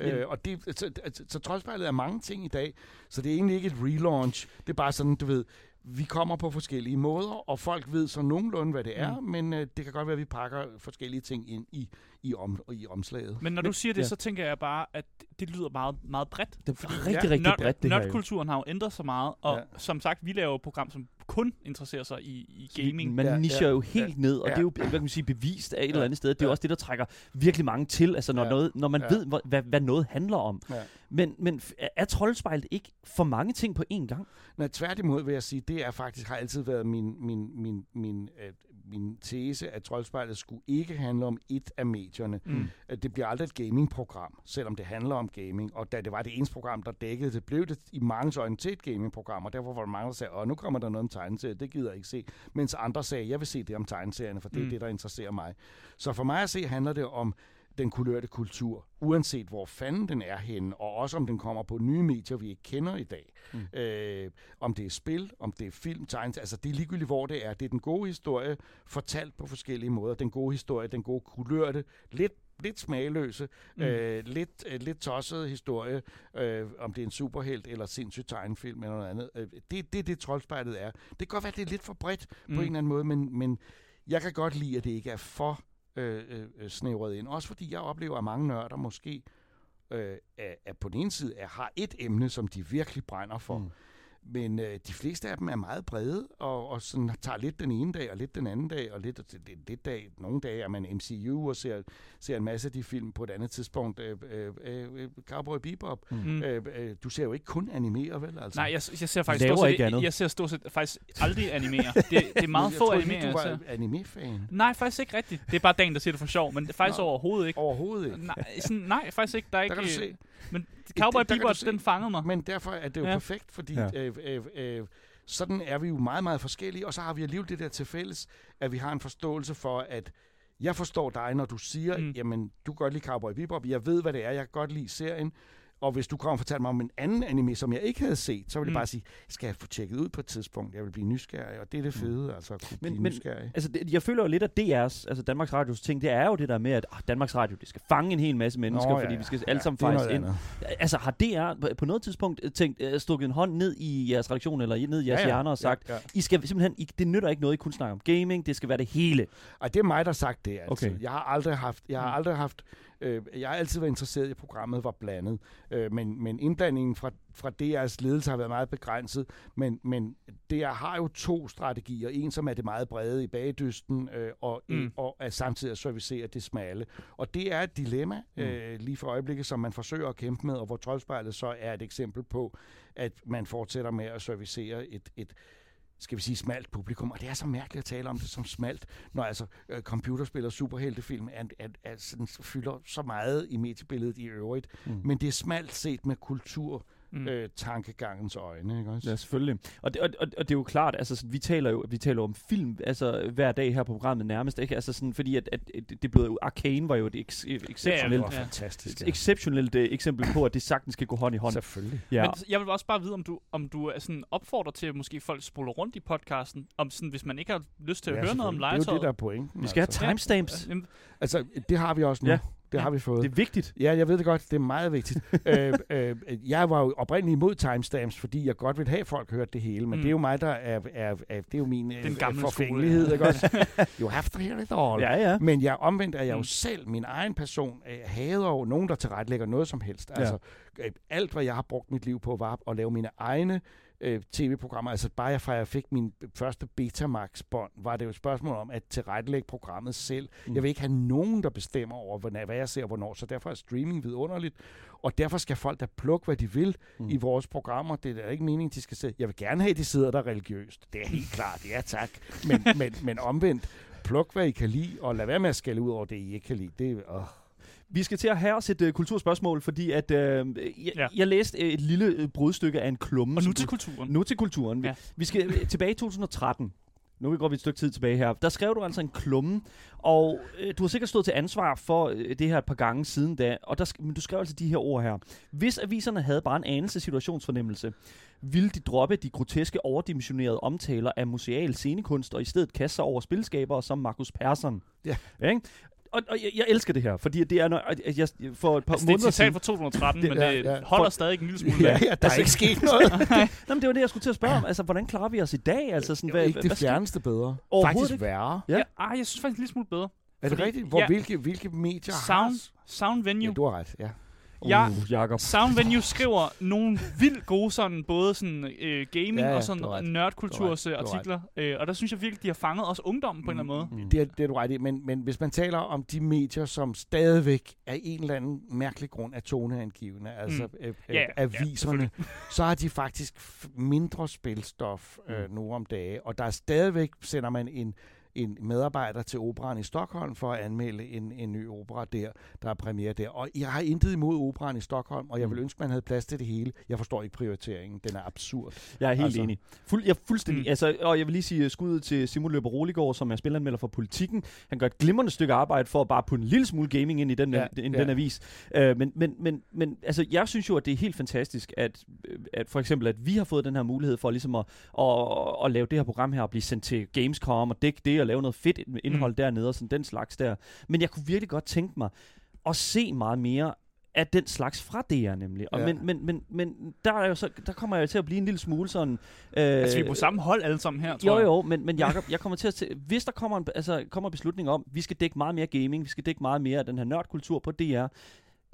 Øh, og det, så, så, så troldspejlet er mange ting i dag, så det er egentlig ikke et relaunch. Det er bare sådan, du ved, vi kommer på forskellige måder, og folk ved så nogenlunde, hvad det er, mm. men øh, det kan godt være, at vi pakker forskellige ting ind i, i, om, i omslaget. Men når du siger det, ja. så tænker jeg bare, at det lyder meget, meget bredt. Det er Fordi rigtig, ja, rigtig bredt, det her. jo. Nerdkulturen har jo ændret sig meget, og Ja. som sagt, vi laver et program, som kun interesserer sig i, i gaming. Man Ja, nischer ja, jo helt ned, og ja. det er jo hvad kan man sige, bevist af et Ja, eller andet sted. Det er ja. også det, der trækker virkelig mange til, altså når, Ja, noget, når man ja. ved, hvad, hvad noget handler om. Ja. Men, men er troldspejlet ikke for mange ting på én gang? Nej, tværtimod vil jeg sige, det er faktisk har altid været min, min, min, min, øh, min tese, at Troldspejlet skulle ikke handle om et af medierne. Mm. Det bliver aldrig et gamingprogram, selvom det handler om gaming. Og da det var det eneste program, der dækkede det, blev det i mange øjne til et gamingprogram, og derfor var der mange, der sagde, åh, nu kommer der noget om tegneserier, det gider jeg ikke se. Mens andre sagde, jeg vil se det om tegneserierne, for det er Mm. det, der interesserer mig. Så for mig at se, handler det om den kulørte kultur, uanset hvor fanden den er henne, og også om den kommer på nye medier, vi ikke kender i dag. Mm. Øh, om det er spil, om det er film, tegnes, altså det er ligegyldigt, hvor det er. Det er den gode historie, fortalt på forskellige måder. Den gode historie, den gode kulørte, lidt lidt smagløse, mm. øh, lidt, øh, lidt tosset historie, øh, om det er en superhelt eller sindssyg tegnefilm eller noget andet. Øh, det, det er det, troldspejlet er. Det kan godt være, det er lidt for bredt mm. på en eller anden måde, men, men jeg kan godt lide, at det ikke er for Øh, øh, øh, snævret ind. Også fordi jeg oplever, at mange nørder måske øh, er, er på den ene side er, har et emne, som de virkelig brænder for. Mm. Men øh, de fleste af dem er meget brede, og, og sådan tager lidt den ene dag, og lidt den anden dag, og lidt, lidt, lidt dag. Nogle dage er man MCU og ser, ser en masse af de film på et andet tidspunkt. Øh, øh, øh, Cowboy Bebop. Mm. Øh, øh, du ser jo ikke kun animere, vel? Altså. Nej, jeg, jeg ser faktisk Laver stort set, ikke andet. jeg ser stort set faktisk aldrig animere. Det, det er meget jeg få jeg du var anime-fan. Nej, faktisk ikke rigtigt. Det er bare Dan, der siger det for sjov, men det er faktisk Nå. overhovedet ikke. Overhovedet ikke. Nej, sådan, nej, faktisk ikke. Der er ikke Der kan du se. Men (laughs) Cowboy du Bebop, se. den fangede mig. Men derfor er det jo Ja. perfekt, fordi Ja. øh, øh, øh, sådan er vi jo meget, meget forskellige, og så har vi alligevel det der til fælles, at vi har en forståelse for, at jeg forstår dig, når du siger, mm. jamen, du kan godt lide Cowboy Bebop, jeg ved, hvad det er, jeg kan godt lide serien, og hvis du kommer og fortæller mig om en anden anime, som jeg ikke havde set, så vil jeg Mm. bare sige, skal jeg få tjekket ud på et tidspunkt? Jeg vil blive nysgerrig, og det er det fede, altså at kunne Men- blive men- nysgerrig. Altså, det, jeg føler jo lidt, at DR's, altså Danmarks Radios ting, det er jo det der med, at ah, Danmarks Radio, det skal fange en hel masse mennesker, Nå, ja, fordi ja. vi skal Ja, alle sammen fejres noget ind. Altså, har DR på- noget tidspunkt øh, tænkt, øh, stukket en hånd ned i jeres redaktion, eller ned i jeres Ja, ja. hjerner og sagt, Ja, ja. I skal simpelthen, I, det nytter ikke noget, I kun snakker om gaming, det skal være det hele. Og det er mig, der har sagt det. Okay. Okay. Jeg har aldrig haft, jeg har Mm. aldrig haft, øh, jeg har altid været interesseret i, at programmet var blandet. Øh, men, men indblandingen fra, fra DR's ledelse har været meget begrænset. Men, men DR har jo to strategier. En, som er det meget brede i bagdysten, øh, og, Mm. og er samtidig at servicere det smalle. Og det er et dilemma Mm. øh, lige for øjeblikket, som man forsøger at kæmpe med, og hvor troldspejlet så er et eksempel på, at man fortsætter med at servicere et, et skal vi sige, smalt publikum. Og det er så mærkeligt at tale om det som smalt, når altså øh, computerspil og superheltefilm er, er, er sådan, fylder så meget i mediebilledet i øvrigt. Mm. Men det er smalt set med kultur, Mm. øh, tankegangens øjne, ikke også? Ja, selvfølgelig. Og det, og, og, og det er jo klart, altså sådan, vi taler jo vi taler om film altså hver dag her på programmet nærmest, ikke? Altså sådan, fordi at, at, at det blev jo Arcane var jo et eks, exceptionelt, var Ja. fantastisk. exceptionelt uh, eksempel på, at det sagtens skal gå hånd i hånd. Selvfølgelig. Ja. Men jeg vil også bare vide, om du, om du er sådan opfordrer til, at måske folk spoler rundt i podcasten, om sådan, hvis man ikke har lyst til at Ja, høre noget om selvfølgelig. Det er jo det, der er pointen. vi skal have altså. timestamps. Jamen, altså, det har vi også nu. Ja. Det har vi fået. Det er vigtigt. Ja, jeg ved det godt. Det er meget vigtigt. (laughs) øh, øh, jeg var jo oprindeligt imod timestamps, fordi jeg godt vil have, at folk hørte det hele. Men Mm. det er jo mig, der er, er, er det er jo min Den øh, gamle forfængelighed. Ikke også? (laughs) You have to hear it all. Ja, ja. Men jeg omvendt er jeg jo Mm. selv, min egen person, øh, hader jo nogen, der tilrettelægger noget som helst. Altså, øh, alt, hvad jeg har brugt mit liv på, var at lave mine egne øh, tv-programmer. Altså bare jeg fra jeg fik min første Betamax-bånd, var det jo et spørgsmål om at tilrettelægge programmet selv. Mm. Jeg vil ikke have nogen, der bestemmer over, hvad jeg ser og hvornår, så derfor er streaming vidunderligt. Og derfor skal folk da plukke, hvad de vil Mm. i vores programmer. Det er da ikke meningen, de skal se. Jeg vil gerne have, at de sidder der religiøst. Det er helt klart, ja tak. Men, men, men omvendt, pluk, hvad I kan lide, og lad være med at skælde ud over det, I ikke kan lide. Det, er- åh. Vi skal til at have os et uh, kulturspørgsmål, fordi at, uh, jeg, Ja. jeg læste et lille uh, brudstykke af en klumme. og nu til kulturen. nu til kulturen. Ja. Ja. Vi skal øh, tilbage i 2013. nu går vi et stykke tid tilbage her, der skrev du altså en klumme, og øh, du har sikkert stået til ansvar for øh, det her et par gange siden da, og der, sk- men du skrev altså de her ord her. Hvis aviserne havde bare en anelse situationsfornemmelse, ville de droppe de groteske overdimensionerede omtaler af museal scenekunst, og i stedet kaste sig over spilskabere som Markus Persson. Ja. Ikke? Og, og jeg, jeg elsker det her, fordi det er, når, at jeg, for et par Altså, det er måneder et citat siden... fra 2013, Det- men ja, det ja. holder For- stadig en lille (laughs) smule. Ja, ja, der er ikke sket noget. (laughs) Nå, men det var det, jeg skulle til at spørge om. Altså, hvordan klarer vi os i dag? Altså, sådan, Det er hvad, ikke det hvad fjerneste bedre. Overhovedet Faktisk ikke. værre. Ja. Ja. Ej, jeg synes faktisk en lille smule bedre. Er det Fordi- rigtigt? Hvor, ja. hvilke, hvilke medier Sound, har... Sound Venue. Ja, du har ret, ja. Ja. Uh, Jacob. Sound Venue skriver nogle vildt gode sådan, både sådan, øh, gaming Ja, ja, og sådan ret. nørdkulturs har ret. artikler. Øh, og der synes jeg virkelig, de har fanget også ungdommen på en eller anden måde. Mm. Det er, det er du ret i, men, men hvis man taler om de medier, som stadigvæk af en eller anden mærkelig grund er toneangivende, altså Mm. øh, øh, Ja, ja, aviserne, så har de faktisk mindre spilstof øh, Mm. nu om dage, og der er stadigvæk, sender man en, en medarbejder til operan i Stockholm for at anmelde en, en ny opera der, der er premiere der. Og jeg har intet imod operan i Stockholm, og jeg vil Mm. ønske, man havde plads til det hele. Jeg forstår ikke prioriteringen. Den er absurd. Jeg er helt Altså. enig. Fuld, jeg er fuldstændig. Mm. Altså, og jeg vil lige sige skuddet til Simon Løber Roligård, som er spilleranmelder for Politikken. Han gør et glimrende stykke arbejde for at bare putte en lille smule gaming ind i den, Ja, ind i ja. den avis. Uh, men, men, men, men altså, jeg synes jo, at det er helt fantastisk, at, at for eksempel, at vi har fået den her mulighed for ligesom at, at, at lave det her program her og blive sendt til Gamescom og dække det og lave noget fedt indhold mm. dernede og sådan den slags der. Men jeg kunne virkelig godt tænke mig at se meget mere af den slags fra DR nemlig. Og Ja. men, men, men, men der, er jo så, der kommer jeg til at blive en lille smule sådan... Øh, Altså, vi er på samme hold alle sammen her, tror jo, jeg. jo, men, men Jacob, jeg kommer til at se, hvis der kommer en, altså, kommer beslutning om, vi skal dække meget mere gaming, vi skal dække meget mere af den her nørdkultur på DR,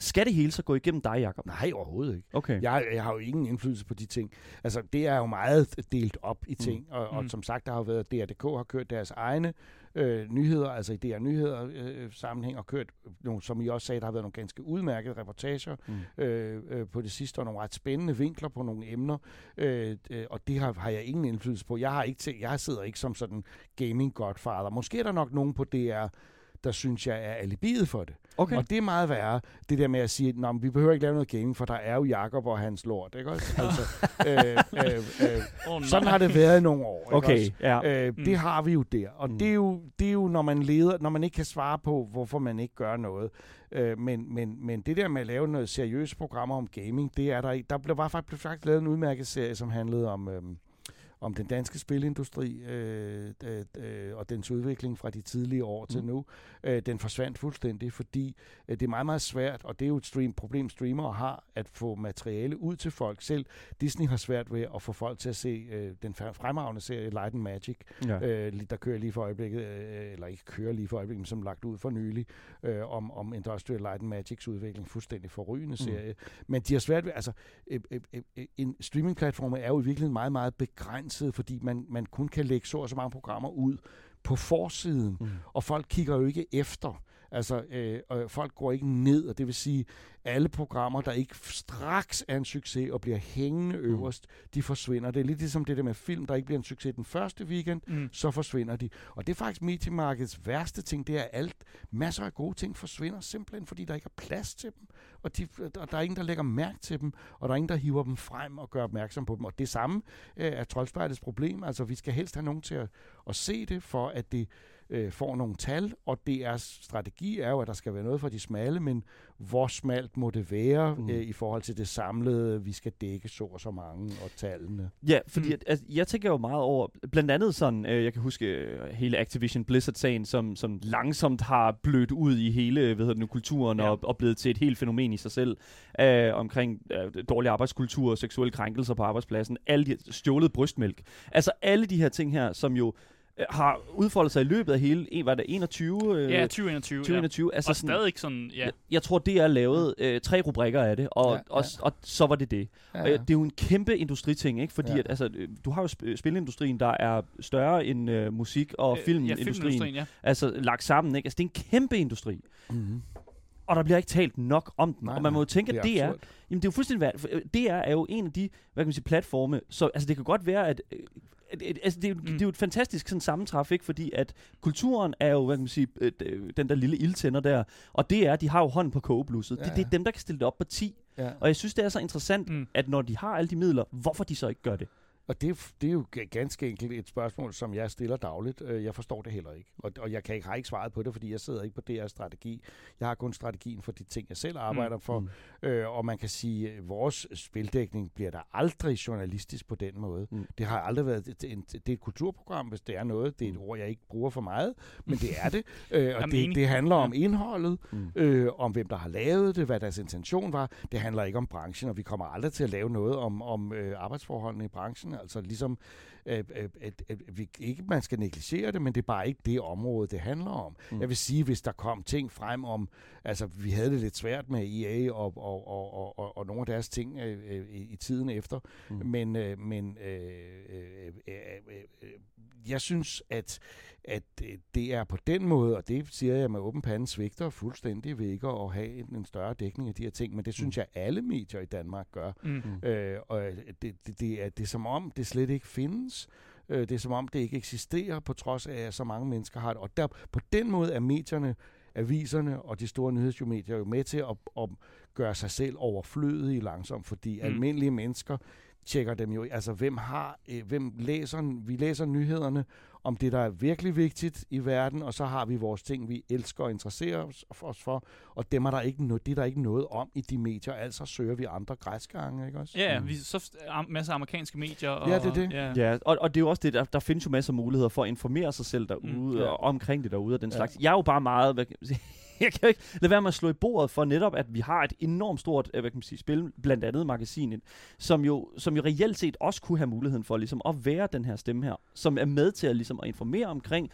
skal det hele så gå igennem dig, Jacob? Nej, overhovedet ikke. Okay. Jeg, jeg har jo ingen indflydelse på de ting. Altså, det er jo meget delt op i ting, mm. og, og Mm. som sagt, der har jo været, DRDK har kørt deres egne øh, nyheder, altså i DR Nyheder øh, sammenhæng, og kørt nogle, som I også sagde, der har været nogle ganske udmærkede reportager Mm. øh, øh, på det sidste, og nogle ret spændende vinkler på nogle emner, øh, øh, og det har, har jeg ingen indflydelse på. Jeg har ikke til, jeg sidder ikke som sådan gaming godfather. Måske er der nok nogen på DR, der synes, jeg er alibiet for det. Okay. Og det er meget værre, det der med at sige, at vi behøver ikke lave noget gaming, for der er jo Jakob og hans lort, ikke også? Altså, (laughs) øh, øh, øh, Oh, sådan har det været i nogle år, ikke Okay, også? ja. Øh, Mm. Det har vi jo der, og Mm. det, er jo, det er jo, når man leder, når man ikke kan svare på, hvorfor man ikke gør noget. Øh, men, men, men det der med at lave noget seriøse programmer om gaming, det er der ikke. Der blev, var faktisk, blev faktisk lavet en udmærket serie, som handlede om... Øh, om den danske spilindustri øh, øh, øh, og dens udvikling fra de tidlige år til Mm. nu. Øh, den forsvandt fuldstændig, fordi øh, det er meget, meget svært, og det er jo et stream, problem, streamere har, at få materiale ud til folk selv. Disney har svært ved at få folk til at se øh, den fre- fremragende serie Light and Magic, ja. øh, der kører lige for øjeblikket, øh, eller ikke kører lige for øjeblikket, men som lagt ud for nylig, øh, om, om Industrial Light and Magics udvikling, fuldstændig forrygende Mm. serie. Men de har svært ved, altså, øh, øh, øh, en streamingplatform er jo i virkeligheden meget, meget begrænset, fordi man, man kun kan lægge så og så mange programmer ud på forsiden, Mm. og folk kigger jo ikke efter. Altså, øh, og folk går ikke ned, og det vil sige, alle programmer, der ikke straks er en succes og bliver hængende øverst, de forsvinder. Det er lidt ligesom det der med film, der ikke bliver en succes den første weekend, Mm. så forsvinder de. Og det er faktisk mediemarkedets værste ting, det er alt, masser af gode ting forsvinder simpelthen, fordi der ikke er plads til dem, og, de, og der er ingen, der lægger mærke til dem, og der er ingen, der hiver dem frem og gør opmærksom på dem. Og det samme øh, er troldspejlets problem. Altså, vi skal helst have nogen til at, at se det, for at det øh, får nogle tal, og DR's strategi er jo, at der skal være noget for de smalle, men hvor smalt må det være Mm. øh, i forhold til det samlede, vi skal dække så og så mange, og tallene. Ja, fordi Mm. mm. altså, jeg tænker jo meget over, blandt andet sådan, øh, jeg kan huske øh, hele Activision Blizzard-sagen, som, som langsomt har blødt ud i hele hvad hedder det nu, kulturen Ja. og, og blevet til et helt fænomen i sig selv, øh, omkring øh, dårlig arbejdskultur, seksuelle krænkelser på arbejdspladsen, alle de stjålet brystmælk. Altså alle de her ting her, som jo øh, har udfoldet sig i løbet af hele, en, var det 21? Øh, Ja, 2021. 2021. Ja. Altså Og sådan, stadig sådan, ja. jeg, jeg tror, det er lavet øh, tre rubrikker af det, og, Ja, ja, og, og så var det det. Ja. Og, øh, det er jo en kæmpe industriting, ikke? Fordi Ja. at, altså, øh, du har jo sp- spilindustrien, der er større end øh, musik- og Øh, filmindustrien. Ja, filmindustrien, ja. Altså lagt sammen, ikke? Altså det er en kæmpe industri. Mm-hmm. Og der bliver ikke talt nok om den. Nej, og man må jo tænke, at det er, jamen det er jo fuldstændig værd. DR er jo en af de, hvad kan man sige, platforme, så altså det kan godt være, at, at altså det, er jo, Mm. det er jo et fantastisk sådan sammentræf, ikke? Fordi at kulturen er jo, hvad kan man sige, øh, øh, den der lille ildtænder der, og det er, de har jo hånden på kogeblusset. Ja. Det, det er dem, der kan stille det op på 10. Ja. Og jeg synes, det er så interessant, mm. at når de har alle de midler, hvorfor de så ikke gør det? Og det, er- det er jo ga- ganske enkelt et spørgsmål, som jeg stiller dagligt. Øh, Jeg forstår det heller ikke. Og, og jeg kan ikke, har ikke svaret på det, fordi jeg sidder ikke på deres strategi. Jeg har kun strategien for de ting, jeg selv arbejder Mm. for. Mm. Øh, og man kan sige, at vores spildækning bliver der aldrig journalistisk på den måde. Mm. Det har aldrig været... Er en- det er et kulturprogram, hvis det er noget. Det er et Mm. ord, jeg ikke bruger for meget, men det er det. Øh, og det, det handler om indholdet, Mm. øh, om hvem der har lavet det, hvad deres intention var. Det handler ikke om branchen, og vi kommer aldrig til at lave noget om, om øh, arbejdsforholdene i branchen. Altså ligesom, øh, at, at vi, ikke man skal negligere det, men det er bare ikke det område, det handler om. Mm. Jeg vil sige, hvis der kom ting frem om, altså vi havde det lidt svært med EA og, og, og, og, og, og nogle af deres ting øh, øh, i, i tiden efter, Mm. men, øh, men øh, øh, øh, øh, øh, jeg synes, at, at det er på den måde, og det siger jeg med åben pande, svigter fuldstændig ved ikke at have en, en større dækning af de her ting, men det synes Mm. jeg alle medier i Danmark gør. Mm. Øh, og det, det, det, er, det er som om, det slet ikke findes. Øh, det er som om, det ikke eksisterer, på trods af, at så mange mennesker har det. Og der, på den måde er medierne, aviserne og de store nyhedsmedier jo med til at, at gøre sig selv overflødige langsomt, fordi mm. almindelige mennesker tjekker dem jo. Altså, hvem har, øh, hvem læser, vi læser nyhederne om det, der er virkelig vigtigt i verden, og så har vi vores ting, vi elsker og interesserer os, os for, og dem er der ikke, no, det er der ikke noget om i de medier, altså søger vi andre græsgange, ikke også? Ja, Mm. vi så am, masser af amerikanske medier. Og, Ja, det er det. Ja. Ja, og, og det er jo også det, der, der findes jo masser af muligheder for at informere sig selv derude, Mm, mm, ja. og omkring det derude og den Ja. slags. Jeg er jo bare meget, hvad kan man sige, (laughs) jeg kan jo ikke lade være med at slå i bordet for netop, at vi har et enormt stort, øh, hvad kan man sige, spil, blandt andet magasinet, som jo, som jo reelt set også kunne have muligheden for ligesom at være den her stemme her, som er med til at, ligesom, at informere omkring,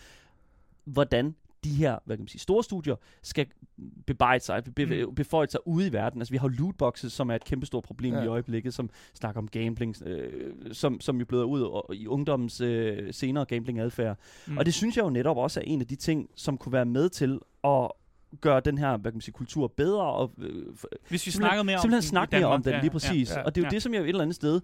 hvordan de her hvad kan man sige, store studier skal bebyde sig, be, Mm. beføje sig ude i verden. Altså vi har lootboxes, som er et kæmpestort problem ja. I øjeblikket, som snakker om gambling, øh, som, som jo bløder ud og, i ungdommens øh, senere gambling-adfærd. Mm. Og det synes jeg jo netop også er en af de ting, som kunne være med til at gøre den her hvad kan man sige, kultur bedre og øh, Hvis vi snakkede mere om simpelthen snakke mere om den, ja, lige præcis. Ja, ja, og det er jo ja. det, som jeg et eller andet sted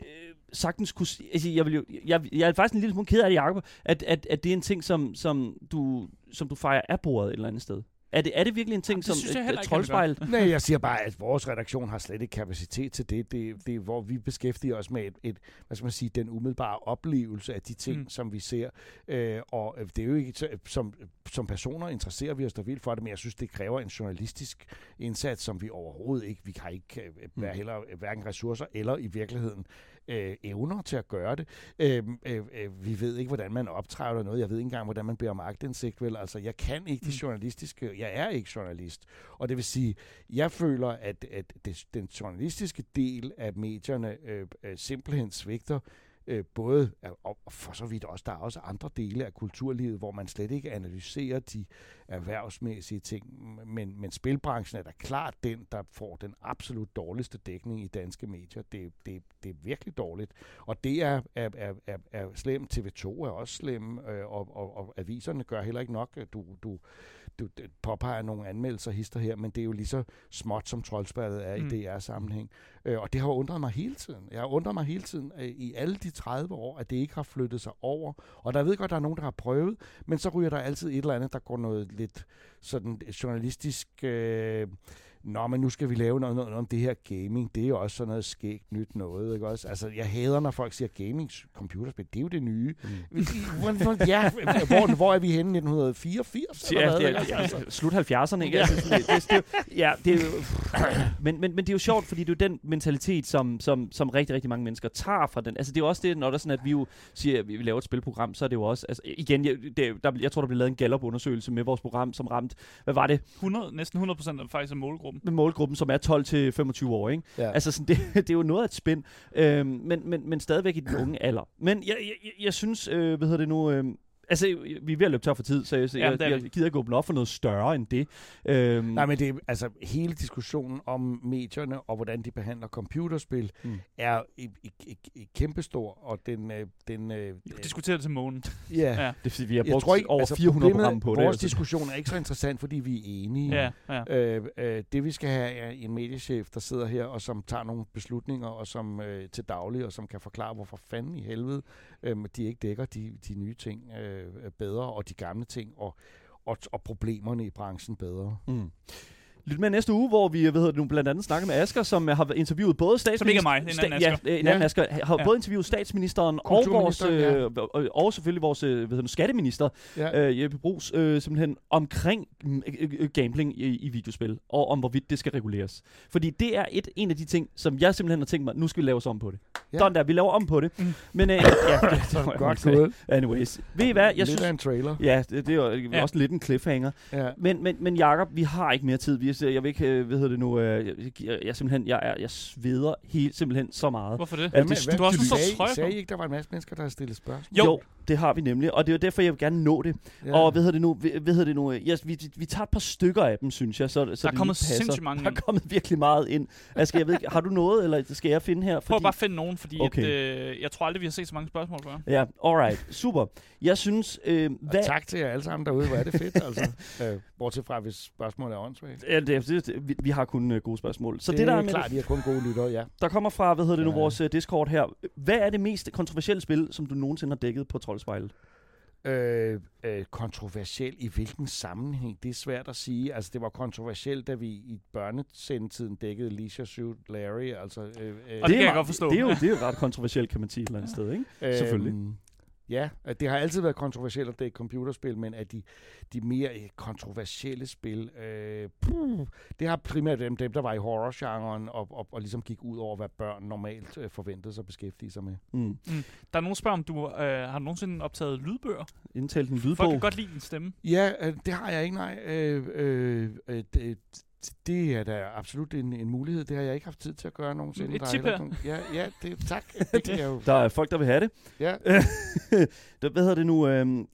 øh, sagtens kunne... Altså, jeg, vil jo, jeg, jeg er faktisk en lille smule ked af det, Jacob, at, at, at det er en ting, som, som, du, som du fejrer af bordet et eller andet sted. Er det, er det virkelig en ting, Jamen, som synes jeg et, troldspejl? (laughs) Nej, jeg siger bare, at vores redaktion har slet ikke kapacitet til det. Det, det er, hvor vi beskæftiger os med et, et, hvad skal man sige, den umiddelbare oplevelse af de ting, Mm. som vi ser. Øh, og øh, det er jo ikke, som, som personer interesserer vi os da vildt for det, men jeg synes, det kræver en journalistisk indsats, som vi overhovedet ikke, vi har ikke øh, Mm. mm. heller, hverken ressourcer eller i virkeligheden øh, evner til at gøre det. Øh, øh, øh, vi ved ikke, hvordan man optræder noget. Jeg ved ikke engang, hvordan man beder om agtindsigt. Vel? Altså, jeg kan ikke de Mm. journalistiske... Jeg er ikke journalist. Og det vil sige, jeg føler, at, at det, den journalistiske del af medierne øh, øh, simpelthen svigter øh, både, og for så vidt også, der er også andre dele af kulturlivet, hvor man slet ikke analyserer de erhvervsmæssige ting, men, men spilbranchen er da klart den, der får den absolut dårligste dækning i danske medier. Det, det, det er virkelig dårligt. Og det er, er, er, er, er slemt. TV2 er også slem, øh, og, og, og aviserne gør heller ikke nok. Du, du, du det påpeger nogle anmeldelser hister her, men det er jo lige så småt, som troldspejlet er Mm. i DR-sammenhæng. Øh, og det har undret mig hele tiden. Jeg har undret mig hele tiden øh, i alle de 30 år, at det ikke har flyttet sig over. Og der ved godt, der er nogen, der har prøvet, men så ryger der altid et eller andet, der går noget lidt sådan journalistisk... Øh, Nå, men nu skal vi lave noget, noget om det her gaming. Det er jo også sådan noget skægt nyt noget, ikke også? Altså, jeg hader, når folk siger gaming computerspil. Det er jo det nye. Mm. Ja, hvor, hvor er vi henne? 1984? Ja, eller hvad, det er, Altså, slut 70'erne, ikke? Ja. Altså, det, det, det, ja, det er jo, men, men, men det er jo sjovt, fordi det er jo den mentalitet, som, som, som rigtig, rigtig mange mennesker tager fra den. Altså, det er jo også det, når der er sådan, at vi jo siger, at vi laver et spilprogram, så er det jo også, altså, igen, jeg, det, der, jeg tror, der blev lavet en Gallup-undersøgelse med vores program, som ramte, hvad var det, 100, næsten 100 procent af faktisk af målgruppen. Med målgruppen, som er 12-25 år, ikke? ja. Altså, sådan, (laughs) det, det er jo noget af et spænd, øhm, men, men, men stadigvæk i den unge alder. Men jeg, jeg, jeg, jeg synes, øh, hvad hedder det nu... Øh, Altså, vi er ved at løbe tør for tid, så jeg, så Ja, jeg, jeg, vi. jeg gider ikke åbne op for noget større end det. Øhm, Nej, men det er, altså hele diskussionen om medierne og hvordan de behandler computerspil Mm. er i, i, i, i kæmpestor, og den, øh, den øh, Vi kunne diskutere det til månen. ja, Ja. det er fordi, vi har jeg brugt tror ikke, over altså, 400 problemet- program på det. Vores altså. diskussion er ikke så interessant, fordi vi er enige. Ja, ja. Øh, øh, det vi skal have er en mediechef, der sidder her og som tager nogle beslutninger og som øh, til daglig og som kan forklare, hvorfor fanden i helvede øh, de ikke dækker de, de nye ting øh, bedre og de gamle ting og, og, og problemerne i branchen bedre. Mm. Lyt med næste uge, hvor vi hvad hedder det nu, blandt andet snakker med Asger, som øh, har interviewet både Som ikke er statsministeren... mig, en anden ja, Asger. øh, en anden Ja. Asger. Har Ja. både interviewet statsministeren og vores, Kulturministeren, øh, og, og selvfølgelig vores øh, hvad hedder det, skatteminister, Ja. øh, Jeppe Brugs, øh, simpelthen omkring mm, øh, øh, gambling i, i videospil, og om hvorvidt det skal reguleres. Fordi det er et, en af de ting, som jeg simpelthen har tænkt mig, nu skal vi lave os om på det. Ja. Ja. Sådan der, vi laver om på det. Mm. Men øh, ja, (laughs) det, det, var Godt gået. Anyways. Ved I hvad, jeg Lidt synes... af en trailer. Ja, det, det er jo Ja. ja. også lidt en cliffhanger. Ja. Men, men, men Jacob, vi har ikke mere tid. Vi er, jeg vil ikke, øh, hvad hedder det nu, øh, jeg, jeg, jeg, simpelthen, jeg, er, jeg sveder helt, simpelthen så meget. Hvorfor det? Ja, Hvad, det hvad, du har sagde, trøje sagde I ikke, der var en masse mennesker, der har stillet spørgsmål? Jo. jo, det har vi nemlig, og det er jo derfor, jeg vil gerne nå det. Ja. Og hvad hedder det nu, hvad hedder det nu, øh, yes, vi, vi tager et par stykker af dem, synes jeg, så, så Der er kommet passer. sindssygt mange Der er kommet virkelig meget ind. Asger, jeg ved ikke, har du noget, eller skal jeg finde her? Prøv bare at finde nogen, fordi Okay. at, øh, jeg tror aldrig, vi har set så mange spørgsmål før. Ja, alright, super. Jeg synes, øh, hvad... Og tak til jer alle sammen derude, hvor er det fedt, (laughs) altså. øh, bortset fra, hvis spørgsmålet er åndssvagt. Ja, det, det, det, vi, vi har kun uh, gode spørgsmål. Så det, det, der er med klart, I har kun gode lyttere, ja. der kommer fra, hvad hedder det nu, Ja. vores uh, Discord her. Hvad er det mest kontroversielle spil, som du nogensinde har dækket på Troldspejlet? Øh, øh, kontroversiel i hvilken sammenhæng? Det er svært at sige. Altså, det var kontroversielt, da vi i børnesendetiden dækkede Leisure Suit Larry. Altså, øh, øh, Og det kan jeg godt forstå. Det er jo, det er ret kontroversielt, kan man sige et eller andet sted, ikke? selvfølgelig. Ja, at det har altid været kontroversielt at dække computerspil, men at de, de mere øh, kontroversielle spil, øh, puh, det har primært dem, dem der var i horrorgenren og, og, og ligesom gik ud over, hvad børn normalt øh, forventede sig at beskæftige sig med. Mm. Der er nogen, der spørger, om du øh, har du nogensinde optaget lydbøger. Indtalt en Folk lydbog. kan godt lide din stemme. Ja, øh, det har jeg ikke, nej. Øh, øh, øh, det, det er da absolut en, en mulighed. Det har jeg ikke haft tid til at gøre nogensinde. Et tip her. Nogen, ja, ja det, tak. (laughs) Det kan jeg jo. Der er folk, der vil have det. Ja. (laughs) der, hvad hedder det nu? Øhm,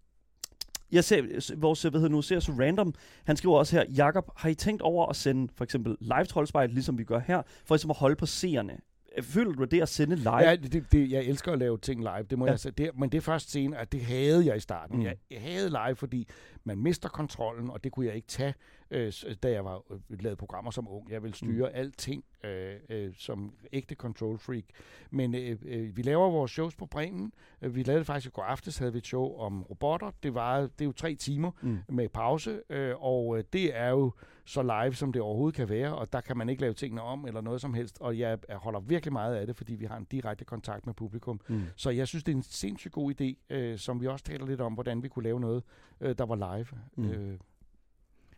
jeg ser, vores hvad hedder nu, ser så random. Han skriver også her, Jakob, har I tænkt over at sende for eksempel live troldspejl, ligesom vi gør her, for ligesom at holde på seerne? Føler du det at sende live? Ja, det, det, jeg elsker at lave ting live, det må Ja. jeg sige. Det, men det er først senere, at det havde jeg i starten. Mm. Mm. Jeg, jeg havde live, fordi man mister kontrollen, og det kunne jeg ikke tage, øh, da jeg var øh, lavet programmer som ung. Jeg ville styre mm. alting øh, øh, som ægte control freak. Men øh, øh, vi laver vores shows på Bremen. Øh, Vi lavede faktisk i går aftes, havde vi et show om robotter. Det, var, det er jo tre timer Mm. med pause, øh, og øh, det er jo så live, som det overhovedet kan være, og der kan man ikke lave tingene om eller noget som helst, og jeg, holder virkelig meget af det, fordi vi har en direkte kontakt med publikum. Mm. Så jeg synes, det er en sindssygt god idé, øh, som vi også taler lidt om, hvordan vi kunne lave noget, øh, der var live. Mm. Øh,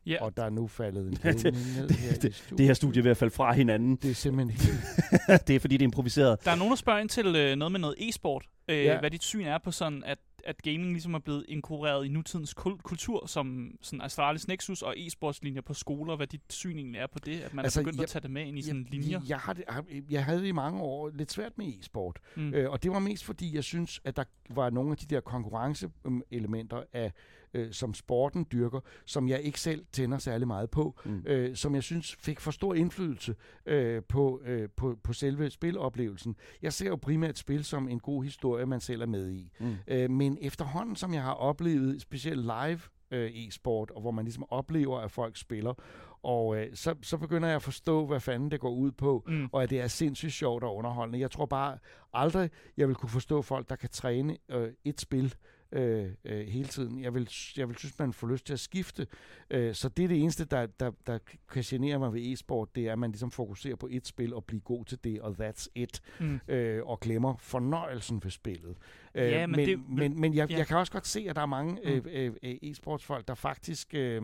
Ja, og der er nu faldet en (laughs) det- ned her studiet. Det her studie er ved at falde fra hinanden. Det er simpelthen helt... (laughs) det er fordi, det er improviseret. der er nogen, der spørger ind til øh, noget med noget e-sport. Øh, Ja. Hvad dit syn er på sådan, at, at gaming ligesom er blevet inkorporeret i nutidens kul- kultur, som sådan Astralis Nexus og e-sportslinjer på skoler. Hvad dit syn egentlig er på det, at man altså, er begyndt jeg- at tage det med ind i sådan linjer. Jeg, har det, har- jeg havde i mange år lidt svært med e-sport, Mm. Øh, og det var mest fordi, jeg synes, at der var nogle af de der konkurrenceelementer af øh, som sporten dyrker, som jeg ikke selv tænder særlig meget på, Mm. øh, som jeg synes fik for stor indflydelse øh, på, øh, på, på selve spiloplevelsen. Jeg ser jo primært spil som en god historie, man selv er med i. Mm. Øh, men efterhånden, som jeg har oplevet specielt live øh, e-sport, og hvor man ligesom oplever, at folk spiller, og øh, så, så begynder jeg at forstå, hvad fanden det går ud på, Mm. og at det er sindssygt sjovt og underholdende. Jeg tror bare aldrig, jeg vil kunne forstå folk, der kan træne øh, et spil øh, øh, hele tiden. Jeg vil, jeg vil synes, man får lyst til at skifte. Øh, så det er det eneste, der, der, der kan genere mig ved e-sport, det er, at man ligesom fokuserer på et spil og bliver god til det, og that's it, Mm. øh, og glemmer fornøjelsen ved spillet. Øh, Ja, men men, det- men, men jeg, ja. jeg kan også godt se, at der er mange Mm. øh, øh, øh, e-sportsfolk, der faktisk... Øh,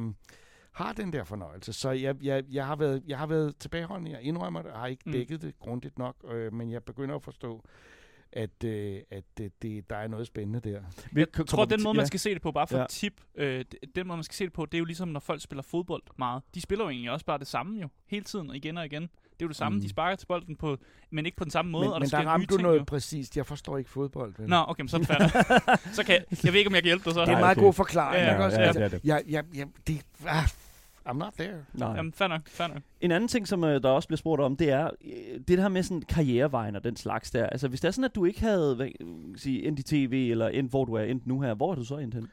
har den der fornøjelse. Så jeg, jeg, jeg, har, været, jeg har været tilbageholdende. Jeg indrømmer det, har ikke Mm. dækket det grundigt nok, øh, men jeg begynder at forstå, at, øh, at øh, det, der er noget spændende der. Jeg kommer tror, den måde, ja. man skal se det på, bare for Ja. ja. et tip, øh, den måde, man skal se det på, det er jo ligesom, når folk spiller fodbold meget. De spiller jo egentlig også bare det samme jo, hele tiden og igen og igen. Det er jo det samme, Mm. de sparker til bolden på, men ikke på den samme måde, men og men der, der sker ramte du ting, noget jo. præcist. Jeg forstår ikke fodbold. Vel? Nå, okay, men så er det færdigt. (laughs) så kan jeg, jeg ved ikke, om jeg kan hjælpe dig så. det er en meget okay. god forklaring. Ja, ja, det er det. Jeg, jeg, jeg, det, ah, I'm not there. Nej. Jamen, fair nok, fair nok. En anden ting, som øh, der også bliver spurgt om, det er øh, det her med sådan karrierevejen og den slags der. Altså, hvis det er sådan, at du ikke havde hvad, sige, endt i tv, eller endt, hvor du er endt nu her, hvor er du så endt hen?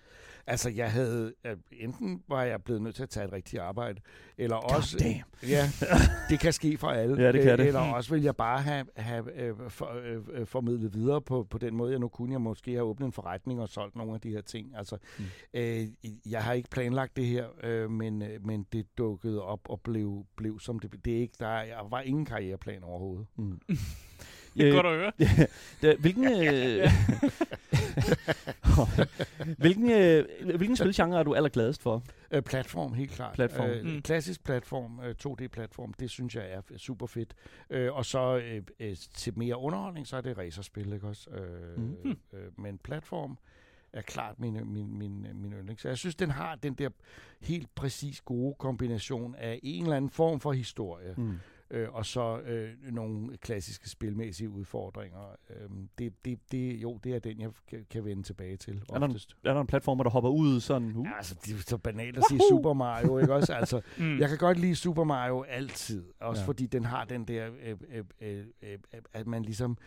Altså, jeg havde... Øh, enten var jeg blevet nødt til at tage et rigtigt arbejde, eller også... damn. Ja, (laughs) det kan ske for alle. Ja, det kan Øh, det. Eller også vil jeg bare have, have øh, for, øh, formidlet videre på, på den måde, jeg nu kunne. Jeg måske have åbnet en forretning og solgt nogle af de her ting. Altså, Mm. øh, jeg har ikke planlagt det her, øh, men, men det dukkede op og blev, blev som det. Det er ikke, der, jeg var ingen karriereplan overhovedet. Mm. (laughs) Det er godt at høre. det, hvilken, øh, hvilken, øh, hvilken spilgenre er du allergladest for? Øh, platform, helt klart. Platform. Øh, Mm. Klassisk platform, øh, 2D-platform, det synes jeg er super fedt. Øh, og så øh, øh, til mere underholdning, så er det racerspil, ikke også? Øh, Mm. mm. øh, men platform er klart min, min, min, min yndling. Så jeg synes, den har den der helt præcis gode kombination af en eller anden form for historie, mm. Mm. øh, og så øh, nogle klassiske spilmæssige udfordringer. Øh, det, det, det, jo, det er den, jeg kan, kan vende tilbage til Er der, oftest. er der en platformer, der hopper ud sådan? Uh? Ja, altså, det er så banalt at sige Super Mario, ikke også? Altså, (laughs) Mm. jeg kan godt lide Super Mario altid, også ja. fordi den har den der, øh, øh, øh, øh, at man ligesom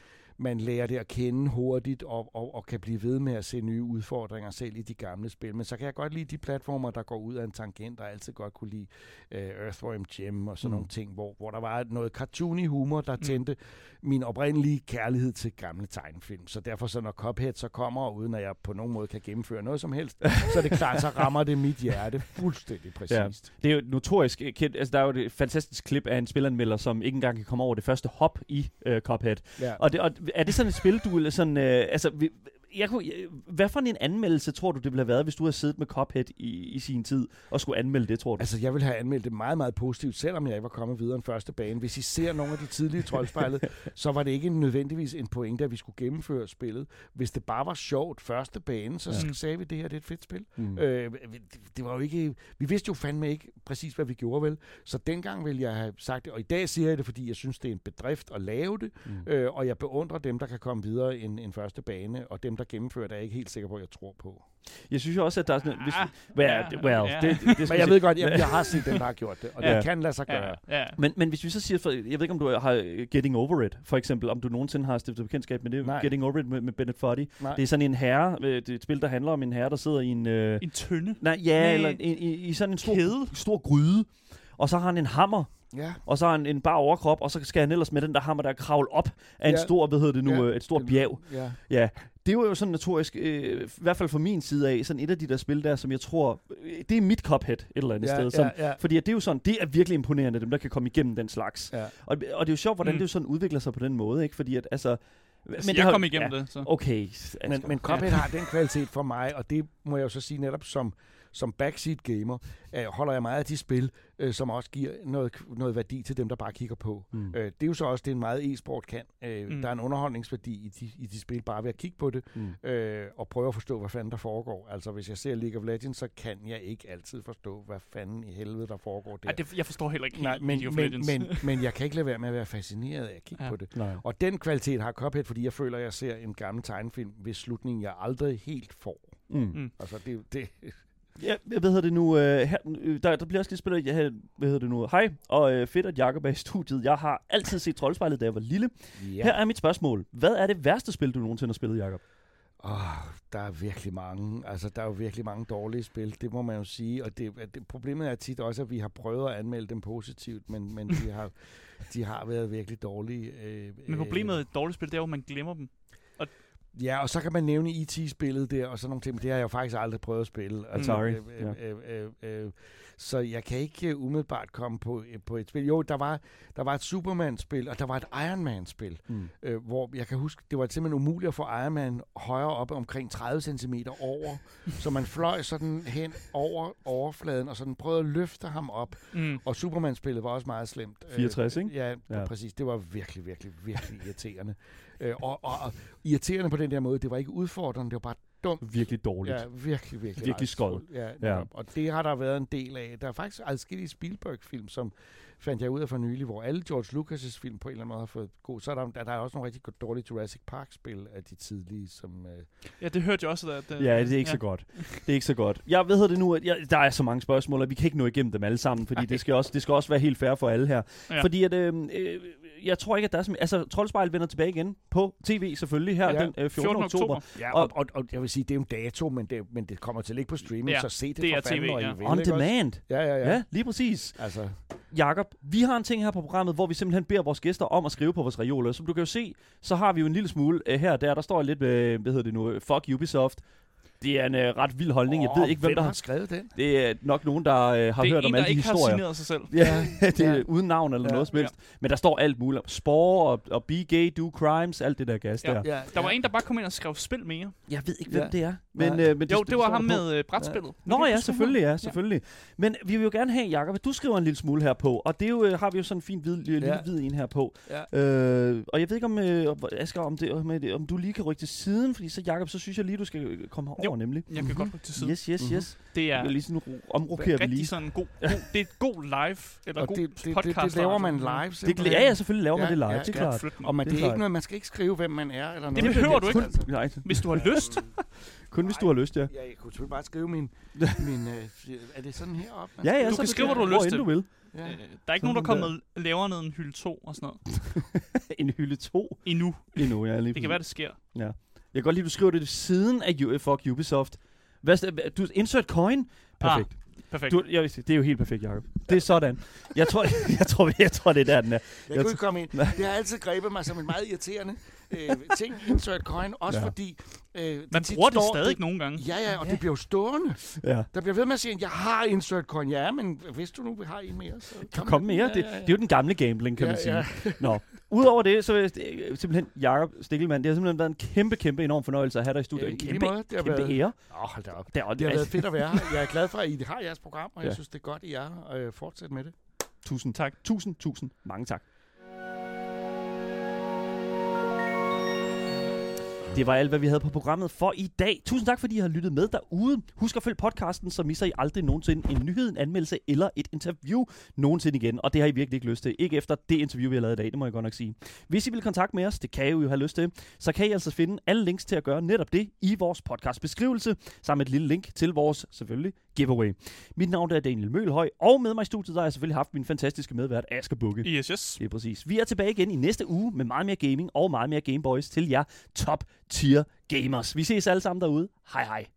man lærer det at kende hurtigt og, og, og kan blive ved med at se nye udfordringer selv i de gamle spil. Men så kan jeg godt lide de platformer, der går ud af en tangent, og jeg altid godt kunne lide øh, Earthworm Jim og sådan Mm. mm. nogle ting, hvor, hvor der var noget cartoony humor, der Mm. tændte min oprindelige kærlighed til gamle tegnefilm. Så derfor, så når Cuphead så kommer, uden at jeg på nogen måde kan gennemføre noget som helst, så er det klart, så rammer det mit hjerte fuldstændig præcist. Det er jo notorisk øh, kendt. Altså, der er jo et fantastisk klip af en spilanmelder, som ikke engang kan komme over det første hop i øh, Cuphead. Ja. Og, det, og er det sådan et spil, du eller sådan... Øh, altså, vi- jeg kunne, jeg, hvad for en anmeldelse tror du, det ville have været, hvis du havde siddet med Cuphead i, i sin tid og skulle anmelde det, tror du? Altså, jeg vil have anmeldt det meget, meget positivt, selvom jeg ikke var kommet videre end første bane. Hvis I ser nogle af de tidlige troldspejlet, (laughs) så var det ikke nødvendigvis en pointe, at vi skulle gennemføre spillet. Hvis det bare var sjovt første bane, så Ja. sagde vi, det her det er et fedt spil. Mm. Øh, det, var jo ikke... Vi vidste jo fandme ikke præcis, hvad vi gjorde, vel? Så dengang ville jeg have sagt det, og i dag siger jeg det, fordi jeg synes, det er en bedrift at lave det, Mm. øh, og jeg beundrer dem, der kan komme videre end en første bane, og dem, der gennemfører det, er jeg ikke helt sikker på, at jeg tror på. Jeg synes jo også, at der er sådan... Hvis, Ah, well, ja, well, ja. det, det, det Men jeg ved godt, jeg, jeg har (laughs) set dem, der har gjort det, og Ja. det kan lade sig gøre. Ja, ja. Men, men hvis vi så siger, for, jeg ved ikke, om du har øh, Getting Over It, for eksempel, om du nogensinde har stiftet bekendtskab med det, Nej. Getting Over It med, med Bennett Foddy. Nej. Det er sådan en herre, øh, det er et spil, der handler om en herre, der sidder i en... Øh, En tønde. nej, ja, Nej. eller i, i, i sådan en stor, Kæde. stor gryde, og så har han en hammer, Ja. og så har han en bar overkrop, og så skal han ellers med den der hammer, der kravle op af en Ja. stor, hvad hedder det nu, Ja. øh, et stort bjerg. Ja. Ja, det var jo sådan notorisk, øh, i hvert fald fra min side af, sådan et af de der spil der, som jeg tror, øh, det er mit Cuphead et eller andet Ja, sted. ja, Som, ja. Fordi at det er jo sådan, det er virkelig imponerende, dem der kan komme igennem den slags. Ja. Og, og det er jo sjovt, hvordan Mm. det jo sådan udvikler sig på den måde, ikke? Fordi at, altså... Men det jeg har- kom igennem ja, det, så. Okay, Men, Asger. men Cuphead har den kvalitet for mig, og det må jeg jo så sige netop som, som backseat gamer, øh, holder jeg meget af de spil, øh, som også giver noget, noget værdi til dem, der bare kigger på. Mm. Øh, det er jo så også det, en meget e-sport kan. Øh, Mm. Der er en underholdningsværdi i de, i de spil, bare ved at kigge på det, Mm. øh, og prøve at forstå, hvad fanden der foregår. Altså, hvis jeg ser League of Legends, så kan jeg ikke altid forstå, hvad fanden i helvede der foregår der. Ej, det, jeg forstår heller ikke Nej, men, League of men, Legends. men, (laughs) men jeg kan ikke lade være med at være fascineret af at kigge Ja. på det. Nej. Og den kvalitet har Cuphead, fordi jeg føler, at jeg ser en gammel tegnefilm, hvis slutningen jeg aldrig helt får. Mm. Mm. Altså, det, det, Ja, hvad hedder det nu? Øh, her, øh, der, der bliver også lige spillet, ja, hvad hedder det nu? Hej, og øh, fedt, at Jacob er i studiet. Jeg har altid set Troldspejlet, da jeg var lille. ja. Her er mit spørgsmål. Hvad er det værste spil, du nogensinde har spillet, Jacob? Oh, der er virkelig mange. Altså, der er jo virkelig mange dårlige spil, det må man jo sige. Og det, det, problemet er tit også, at vi har prøvet at anmelde dem positivt, men, men de, har, de har været virkelig dårlige. Øh, Men problemet øh, med et dårligt spil, det er jo, at man glemmer dem. Ja, og så kan man nævne IT-spillet der, og sådan nogle ting, men det har jeg jo faktisk aldrig prøvet at spille. Altså, Sorry. Øh, øh, øh, øh, øh, så jeg kan ikke uh, umiddelbart komme på, øh, på et spil. Jo, der var, der var et Superman-spil, og der var et Iron Man-spil, Mm. øh, hvor jeg kan huske, det var simpelthen umuligt at få Iron Man højere op omkring 30 cm over, så man fløj sådan hen over overfladen, og sådan prøvede at løfte ham op. Mm. Og Superman-spillet var også meget slemt. Øh, 64, ikke? Ja, Ja. ja, præcis. Det var virkelig, virkelig, virkelig irriterende. Øh, og, og, og irriterende på den der måde, det var ikke udfordrende, det var bare dumt. Virkelig dårligt. Ja, virkelig, virkelig. Virkelig skod. Ja, Ja. Og det har der været en del af. Der er faktisk adskillige Spielberg-film, som fandt jeg ud af for nylig, hvor alle George Lucas' film på en eller anden måde har fået god. Så er der, der, der er også nogle rigtig dårlige Jurassic Park-spil af de tidlige, som... Øh, Ja, det hørte jeg også. At, det, Ja, det er ikke ja. så godt. Det er ikke så godt. Jeg ved det nu, at jeg, der er så mange spørgsmål, og vi kan ikke nå igennem dem alle sammen, fordi det skal også, det skal også være helt fair for alle her. Ja. Ja. Fordi at, øh, øh, jeg tror ikke, at der er... Som, altså, Troldspejl vender tilbage igen på tv selvfølgelig her Ja. den øh, 14. 14. oktober. Ja, Og- og, og, og jeg vil sige, det er jo en dato, men det, men det kommer til at ligge på streaming, Ja, så se det, det for fanden, TV, ja. vil. On også? demand. Ja, ja, ja. Ja, lige præcis. Altså, Jakob, vi har en ting her på programmet, hvor vi simpelthen beder vores gæster om at skrive på vores reoler. Som du kan jo se, så har vi jo en lille smule uh, her og der. Der står lidt, uh, hvad hedder det nu, fuck Ubisoft. Det er en uh, ret vild holdning. Jeg ved ikke, hvem hvem der har har... skrevet den? Det er nok nogen, der uh, har det er hørt en, om alle de ikke har historier. signeret sig selv. Ja, (laughs) det er Ja. uden navn eller Ja. noget som helst. Men der står alt muligt. Spore og, og be gay, do crimes, alt det der gas Ja. der. Ja, Der var en, der bare kom ind og skrev spil mere. Jeg ved ikke, hvem Ja. det er. Men, øh, men Jo, det var står ham med øh, brætspillet. Nå ja, selvfølgelig, ja, selvfølgelig. Men vi vil jo gerne have, Jacob, at du skriver en lille smule her på, og det er jo, øh, har vi jo sådan en fin hvid, lille Ja. hvid en her på. Ja. Øh, og jeg ved ikke, om, øh, Asger, om, det, om, øh, om du lige kan rykke til siden, fordi så, Jacob, så synes jeg lige, du skal øh, komme herover, Jo. nemlig. Jeg kan godt rykke til side. Yes, yes, Mhm. yes. Det Ja. er Lige sådan ro- omrokerer vi lige. sådan en god, god, det er et god live, eller Og god det, det, podcast. det, det laver man live, Det, simpelthen. ja, ja, selvfølgelig laver man Ja, det live, ja, det er ja. klart. Og man, Det det er er ikke noget, man skal ikke skrive, hvem man er, eller noget. Det behøver du ikke. Altså. Nej, Hvis du har lyst. kun hvis du har lyst, ja. Ja, jeg kunne selvfølgelig bare skrive min... (laughs) min øh, er det sådan heroppe? man Ja, ja? Du så kan det skrive, der, hvad du har lyst hvor til. du vil. Ja. Øh, Der er ikke nogen, der Sådan kommer lavere ned end hylde 2 og sådan noget. (laughs) En hylde 2 Endnu. endnu, ja. Lige Det kan være, det sker. Jeg kan godt lide, at du skriver det siden af U- fuck Ubisoft. Hvad, st- du, insert coin? Perfekt. Perfekt. Du, jeg, det er jo helt perfekt, Jacob. Det er sådan. Jeg tror, (laughs) jeg tror, jeg tror det er der, den er. Jeg kunne ikke komme ind. (laughs) Det har altid grebet mig som en meget irriterende øh, ting, insert coin. Også Ja. fordi... Øh, Man tit bruger det står- stadig nogle gange. Ja, ja, og Ja. det bliver jo stående. Ja. Der bliver ved med at sige, at jeg har insert coin. Ja, men hvis du nu har en mere, så Kom, kom mere. Ja, Det, ja, ja. det er jo den gamle gambling, kan Ja, man sige. ja. (laughs) Nå. Udover det, så er det simpelthen, Jakob Stikkelmann, det har simpelthen været en kæmpe, kæmpe enorm fornøjelse at have dig i studiet. Ja, en kæmpe, måde. Det har kæmpe været- ære. Åh, hold da op. Der, og Det har altså, været fedt at være her. Jeg er glad for, at I har jeres program, og jeg Ja. synes, det er godt, at I er her. Øh, fortsæt med det. Tusind tak. Tusind, tusind mange tak. Det var alt, hvad vi havde på programmet for i dag. Tusind tak, fordi I har lyttet med derude. Husk at følge podcasten, så misser I aldrig nogensinde en nyhed, en anmeldelse eller et interview nogensinde igen. Og det har I virkelig ikke lyst til. Ikke efter det interview, vi har lavet i dag, det må jeg godt nok sige. Hvis I vil kontakte med os, det kan I jo have lyst til, så kan I altså finde alle links til at gøre netop det i vores podcast beskrivelse, sammen med et lille link til vores, selvfølgelig, giveaway. Mit navn er Daniel Mølhøj, og med mig i studiet, der har jeg selvfølgelig haft min fantastiske medvært, Asger Bukke. Yes, yes. Det er præcis. Vi er tilbage igen i næste uge med meget mere gaming og meget mere Gameboys til jer top tier gamers. Vi ses alle sammen derude. Hej hej.